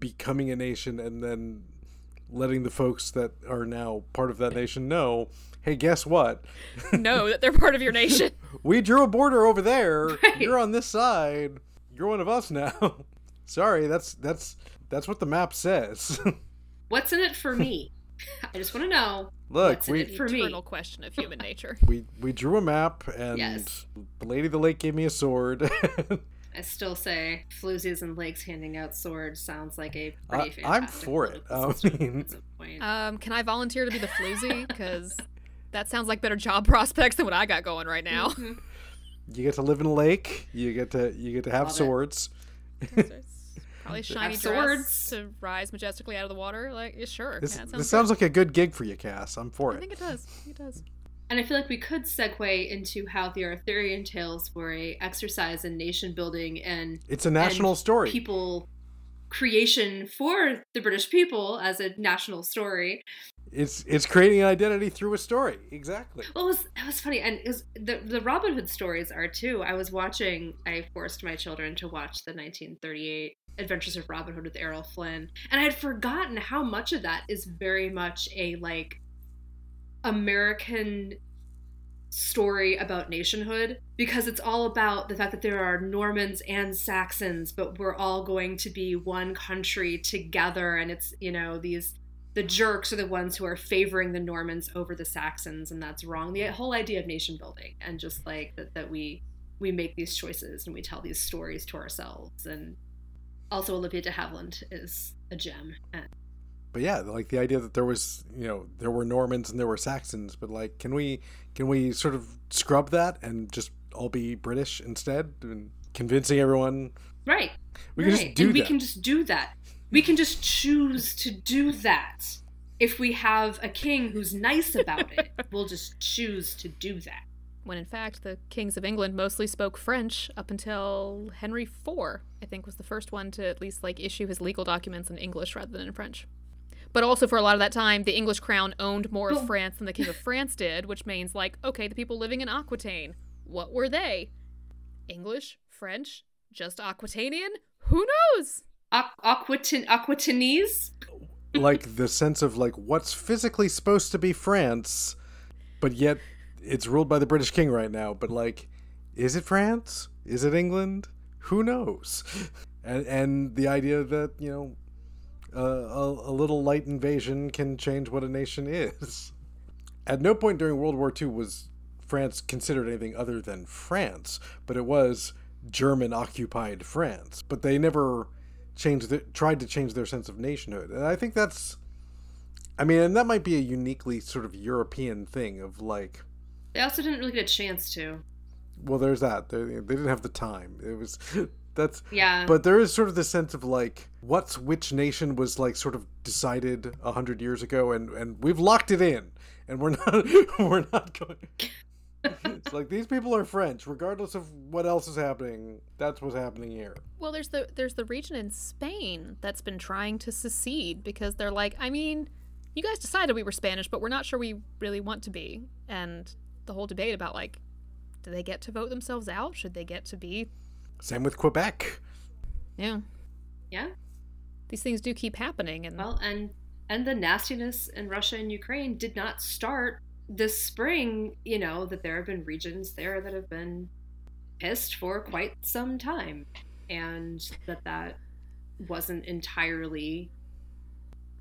becoming a nation and then letting the folks that are now part of that nation know, hey, guess what? know that they're part of your nation. We drew a border over there. Right. You're on this side. You're one of us now. Sorry, that's that's that's what the map says. What's in it for me? I just want to know. Look, What's in we it for me? Eternal question of human nature. we we drew a map and Yes. the lady of the lake gave me a sword. I still say floozies and lakes handing out swords sounds like a I- pretty I'm for it. political I mean- at some point. Um, can I volunteer to be the floozy? Because that sounds like better job prospects than what I got going right now. Mhm. you get to live in a lake. You get to you get to have Love swords. Probably shiny dress swords. to rise majestically out of the water. Like, yeah, sure. This, yeah, it this sounds sounds like a good gig for you, Cass. I'm for good. I it. think it does. It does. And I feel like we could segue into how the Arthurian tales were a exercise in nation building and It's a national story. people creation for the British people as a national story. It's it's creating an identity through a story. Exactly. Well, it was it was funny, and it was, the the Robin Hood stories are too. I was watching. I forced my children to watch the 1938 Adventures of Robin Hood with Errol Flynn, and I had forgotten how much of that is very much a like American story about nationhood because it's all about the fact that there are Normans and Saxons, but we're all going to be one country together, and it's you know these the jerks are the ones who are favoring the Normans over the Saxons, and that's wrong. The whole idea of nation building and just like that, that we we make these choices and we tell these stories to ourselves. And also, Olivia de Havilland is a gem. And But yeah, like the idea that there was, you know, there were Normans and there were Saxons, but like, can we can we sort of scrub that and just all be British instead, and convincing everyone right, we right. can just do and we can just do that. We can just choose to do that. If we have a king who's nice about it, we'll just choose to do that. When in fact, the kings of England mostly spoke French up until Henry IV, I think, was the first one to at least like issue his legal documents in English rather than in French. But also for a lot of that time, the English crown owned more of France than the king of France did, which means like, okay, the people living in Aquitaine, what were they? English, French, just Aquitanian? Who knows? Aqu- Aquitin- Aquitanese? like the sense of like what's physically supposed to be France, but yet it's ruled by the British king right now. But like, is it France? Is it England? Who knows? And and the idea that you know. Uh, a, a little light invasion can change what a nation is. At no point during World War II was France considered anything other than France, but it was German occupied France. But they never changed the, tried to change their sense of nationhood. And I think that's I mean, and that might be a uniquely sort of European thing of like They also didn't really get a chance to. well there's that. They, they didn't have the time. It was that's Yeah. but there is sort of the sense of like what's which nation was like sort of decided a hundred years ago and and we've locked it in and we're not we're not going it's like these people are french regardless of what else is happening that's what's happening here Well, there's the there's the region in Spain that's been trying to secede because they're like, I mean, you guys decided we were Spanish, but we're not sure we really want to be. And the whole debate about like, do they get to vote themselves out? Should they get to be? Same with Quebec. Yeah, Yeah. these things do keep happening, and Well, and and the nastiness in Russia and Ukraine did not start this spring. You know that there have been regions there that have been pissed for quite some time, and that that wasn't entirely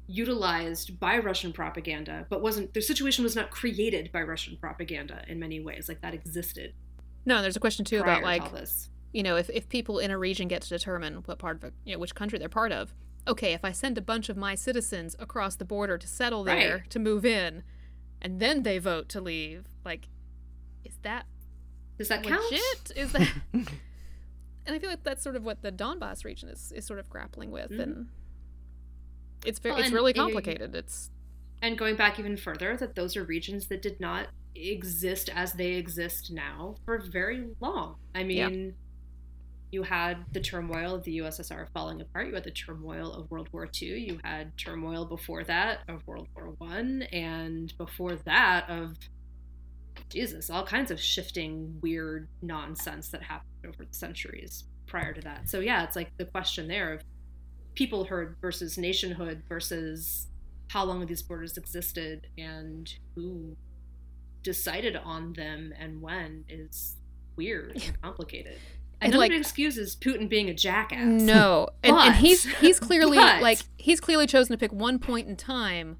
utilized by Russian propaganda, but wasn't the situation was not created by Russian propaganda in many ways. Like that existed no, there's a question too about like to all this. You know, if, if people in a region get to determine what part of it, you know, which country they're part of, okay, if I send a bunch of my citizens across the border to settle there, Right. to move in, and then they vote to leave, like, is that Does that count? legit? Is that. and I feel like that's sort of what the Donbass region is, is sort of grappling with. Mhm. And it's, very, Well, it's really complicated. It's. And going back even further, that those are regions that did not exist as they exist now for very long. I Yeah. You had the turmoil of the USSR falling apart. You had the turmoil of World War II. You had turmoil before that of World War One, and before that of Jesus, all kinds of shifting, weird nonsense that happened over the centuries prior to that. So yeah, it's like the question there of peoplehood versus nationhood versus how long these borders existed and who decided on them and when is weird and complicated. And, like- excuses Putin being a jackass. No, and, and he's he's clearly but- like he's clearly chosen to pick one point in time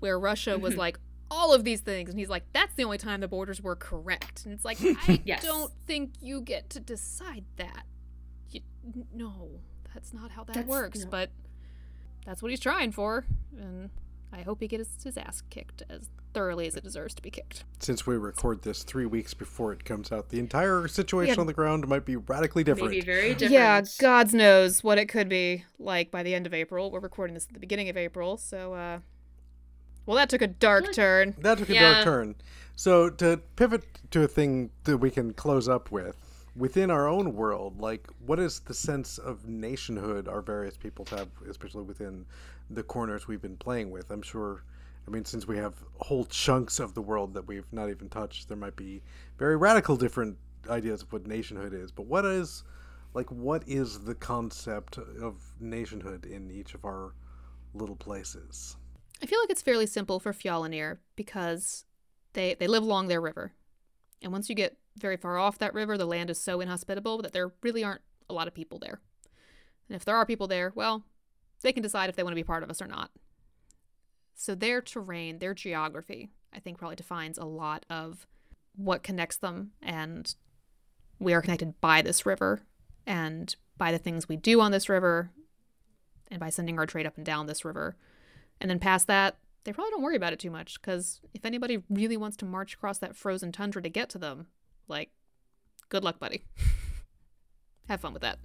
where Russia was Mhm. like all of these things, and he's like that's the only time the borders were correct, and it's like I Yes. don't think you get to decide that. You, no, that's not how that That's- works. no. But that's what he's trying for, and I hope he gets his ass kicked as thoroughly as it deserves to be kicked. Since we record this three weeks before it comes out, the entire situation Yeah. on the ground might be radically different. Maybe very different. Yeah, God knows what it could be like by the end of April. We're recording this at the beginning of April, so uh well that took a dark Good. turn. That took a Yeah. dark turn. So to pivot to a thing that we can close up with, within our own world, like what is the sense of nationhood our various peoples have, especially within the corners we've been playing with? I'm sure. I mean, since we have whole chunks of the world that we've not even touched, there might be very radical different ideas of what nationhood is. But what is, like, what is the concept of nationhood in each of our little places? I feel like it's fairly simple for Fjallanir because they they live along their river. And once you get very far off that river, the land is so inhospitable that there really aren't a lot of people there. And if there are people there, well, they can decide if they want to be part of us or not. So their terrain, their geography, I think probably defines a lot of what connects them and we are connected by this river and by the things we do on this river and by sending our trade up and down this river. And then past that, they probably don't worry about it too much because if anybody really wants to march across that frozen tundra to get to them, like, good luck, buddy. Have fun with that.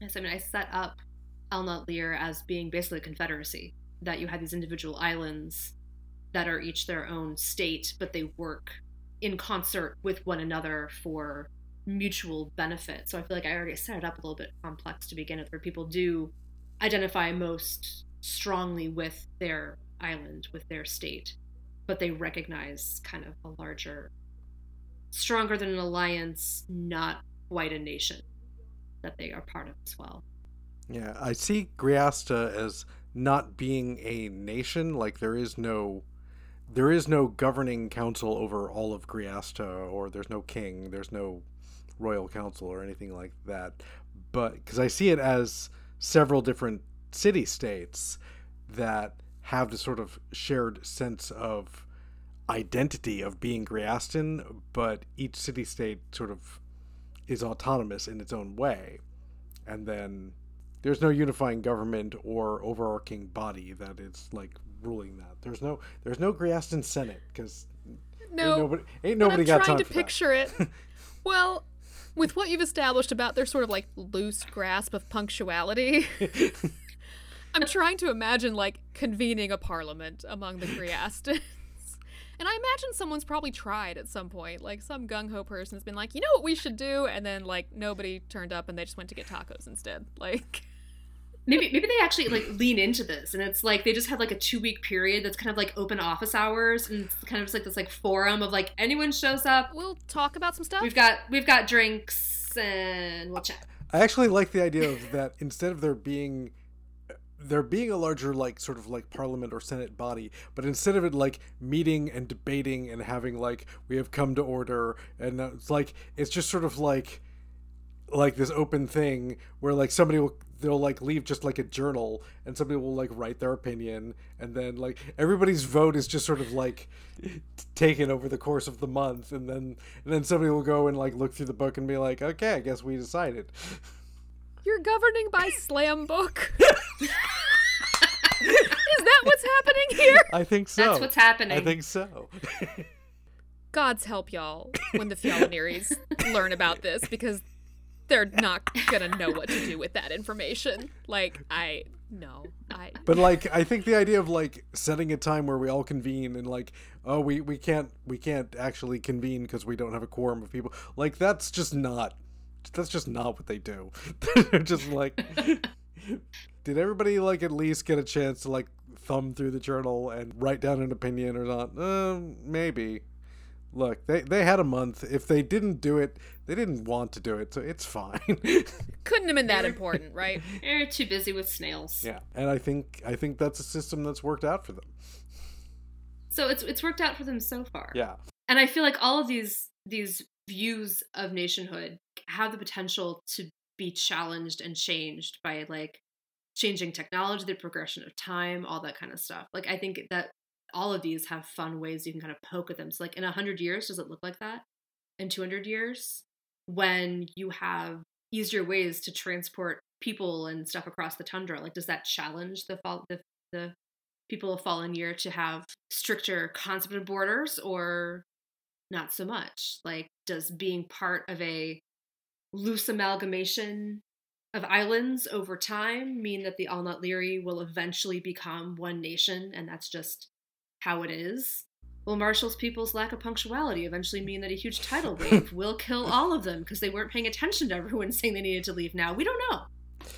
Yes, I mean, I set up Elnut Lear as being basically a confederacy, that you had these individual islands that are each their own state, but they work in concert with one another for mutual benefit. So I feel like I already set it up a little bit complex to begin with, where people do identify most strongly with their island, with their state, but they recognize kind of a larger, stronger than an alliance, not quite a nation that they are part of as well. Yeah, I see Griasta as not being a nation. Like there is no, there is no governing council over all of Griasta, or there's no king, there's no royal council or anything like that. But because I see it as several different city states that have this sort of shared sense of identity of being Griastan, but each city state sort of is autonomous in its own way. And then there's no unifying government or overarching body that is like ruling that. There's no there's no Griastan Senate because no, ain't No, nobody ain't nobody I'm got trying time to picture it. well, with what you've established about their sort of like loose grasp of punctuality. I'm trying to imagine like convening a parliament among the Griastans. And I imagine someone's probably tried at some point. Like some gung ho person's been like, you know what we should do? And then like nobody turned up and they just went to get tacos instead. Like, maybe maybe they actually like lean into this and it's like they just have like a two week period that's kind of like open office hours and it's kind of just like this like forum of like anyone shows up We'll talk about some stuff. we've got we've got drinks and we'll chat I actually like the idea of that instead of there being there being a larger like sort of like parliament or senate body but instead of it like meeting and debating and having like we have come to order and uh, it's like it's just sort of like like this open thing where like somebody will they'll like leave just like a journal and somebody will like write their opinion and then like everybody's vote is just sort of like taken over the course of the month and then and then somebody will go and like look through the book and be like okay i guess we decided You're governing by slam book. Is that what's happening here? i think so that's what's happening i think so God's help y'all when the Fjolniris learn about this because they're not gonna know what to do with that information. Like I no, I. But like i think the idea of like setting a time where we all convene and like oh we we can't we can't actually convene because we don't have a quorum of people like that's just not that's just not what they do. They're just like did everybody like at least get a chance to like thumb through the journal and write down an opinion or not? Uh, maybe look they they had a month. If they didn't do it they didn't want to do it so it's fine. Couldn't have been that important, right? they're too busy with snails. Yeah and i think i think that's a system that's worked out for them. So it's it's worked out for them so far. Yeah. And i feel like all of these these views of nationhood have the potential to be challenged and changed by like changing technology the progression of time all that kind of stuff. Like i think that all of these have fun ways you can kind of poke at them. So like in 100 years does it look like that? In 200 years? When you have easier ways to transport people and stuff across the tundra like does that challenge the fall the, the people of Fjallanir to have stricter concept of borders or not so much? Like does being part of a loose amalgamation of islands over time mean that the Alnut will eventually become one nation and that's just how it is? Will Marshall's people's lack of punctuality eventually mean that a huge tidal wave will kill all of them because they weren't paying attention to everyone saying they needed to leave now? We don't know.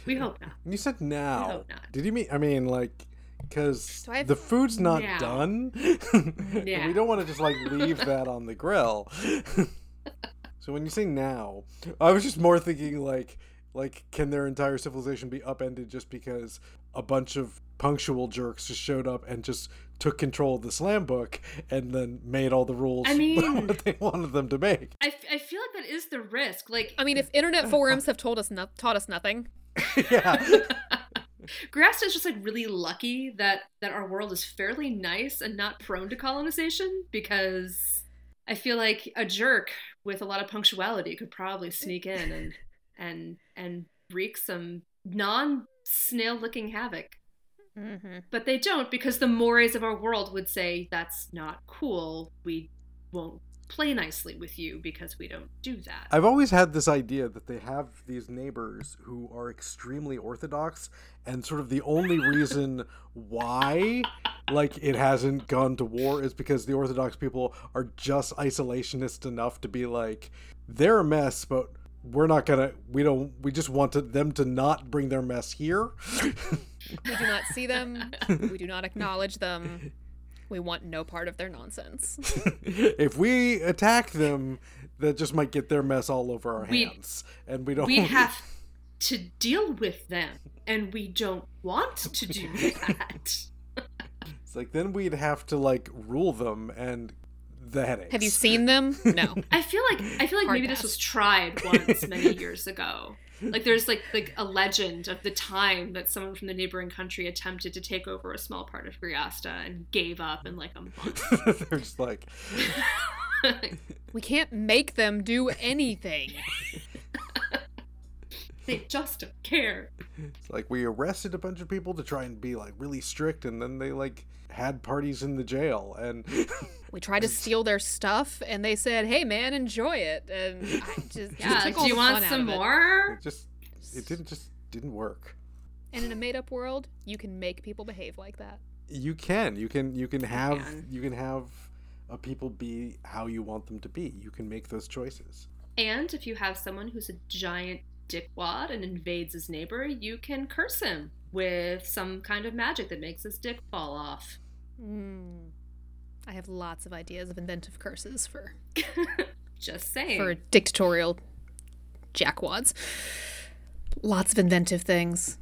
We hope not. You said now. hope not. Did you mean? I mean, like, because have- the food's not Now. done. Yeah. We don't want to just like leave that on the grill. so when you say now, I was just more thinking like, like, can their entire civilization be upended just because a bunch of punctual jerks just showed up and just took control of the slam book and then made all the rules I mean- what they wanted them to make? I, f- I feel like that is the risk. Like, I mean, if internet forums have told us no- taught us nothing, yeah. Griasta is just like really lucky that that our world is fairly nice and not prone to colonization because I feel like a jerk with a lot of punctuality could probably sneak in and and and wreak some non snail licking havoc. mm-hmm. But they don't because the mores of our world would say that's not cool. We won't play nicely with you because we don't do that. I've always had this idea that they have these neighbors who are extremely orthodox, and sort of the only reason why, like, it hasn't gone to war is because the orthodox people are just isolationist enough to be like, they're a mess, but we're not gonna. We don't. We just want to, them to not bring their mess here. we do not see them, we do not acknowledge them. We want no part of their nonsense. if we attack them, that just might get their mess all over our We- hands, and we don't. we have to deal with them and we don't want to do that. It's like then we'd have to like rule them and the headaches. Have you seen them? No. I feel like I feel like Hard maybe this was tried once many years ago. Like there's like like a legend of the time that someone from the neighboring country attempted to take over a small part of Griasta and gave up in like a month. They're just like, We can't make them do anything. they just don't care. it's like we arrested a bunch of people to try and be like really strict, and then they like had parties in the jail, and We tried to steal their stuff, and they said, "Hey, man, enjoy it." And I just Yeah, took all do you the want fun some of it. more? it just it didn't just didn't work. And in a made-up world, you can make people behave like that. You can you can you can have can. you can have a people be how you want them to be. You can make those choices. And if you have someone who's a giant dickwad and invades his neighbor, you can curse him with some kind of magic that makes his dick fall off. Mm. I have lots of ideas of inventive curses for Just saying. for dictatorial jackwads. Lots of inventive things.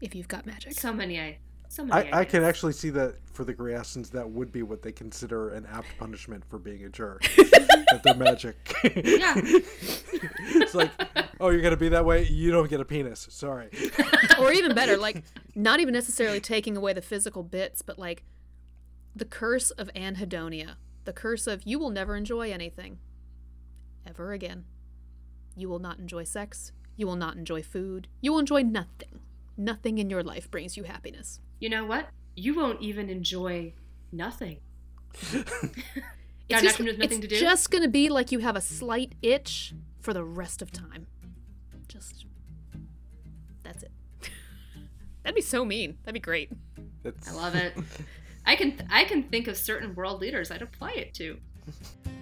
If you've got magic. so many I so many I, I can actually see that for the Griastans, that would be what they consider an apt punishment for being a jerk. that they're magic. Yeah. it's like, oh, you're gonna be that way. You don't get a penis. Sorry. or even better, like not even necessarily taking away the physical bits, but like the curse of anhedonia, the curse of you will never enjoy anything ever again. You will not enjoy sex. You will not enjoy food. You will enjoy nothing. Nothing in your life brings you happiness. You know what? You won't even enjoy nothing. It's just, nothing with nothing it's to do? just gonna be like you have a slight itch for the rest of time. Just that's it. That'd be so mean. That'd be great. That's, I love it. I can I can think of certain world leaders I'd apply it to.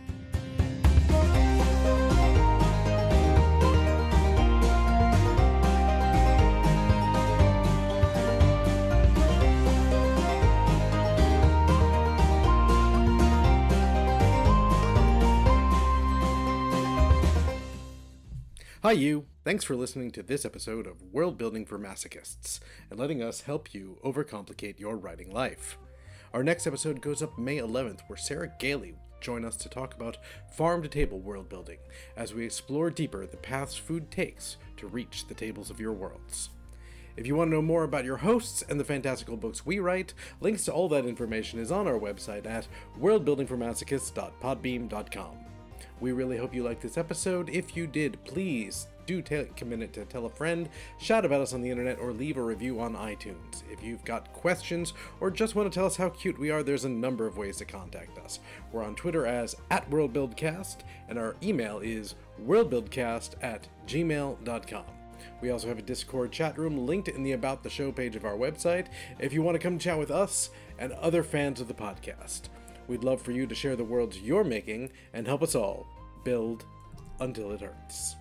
Hi, you. Thanks for listening to this episode of World Building for Masochists and letting us help you overcomplicate your writing life. Our next episode goes up May 11th, where Sarah Gailey will join us to talk about farm to table world building as we explore deeper the paths food takes to reach the tables of your worlds. If you want to know more about your hosts and the fantastical books we write, links to all that information is on our website at worldbuildingformasochists.podbean.com. We really hope you liked this episode. If you did, please do take a minute to tell a friend, shout about us on the internet, or leave a review on iTunes. If you've got questions or just want to tell us how cute we are, there's a number of ways to contact us. We're on Twitter as at WorldBuildCast, and our email is worldbuildcast at gmail.com. We also have a Discord chat room linked in the About the Show page of our website if you want to come chat with us and other fans of the podcast. We'd love for you to share the worlds you're making and help us all build until it hurts.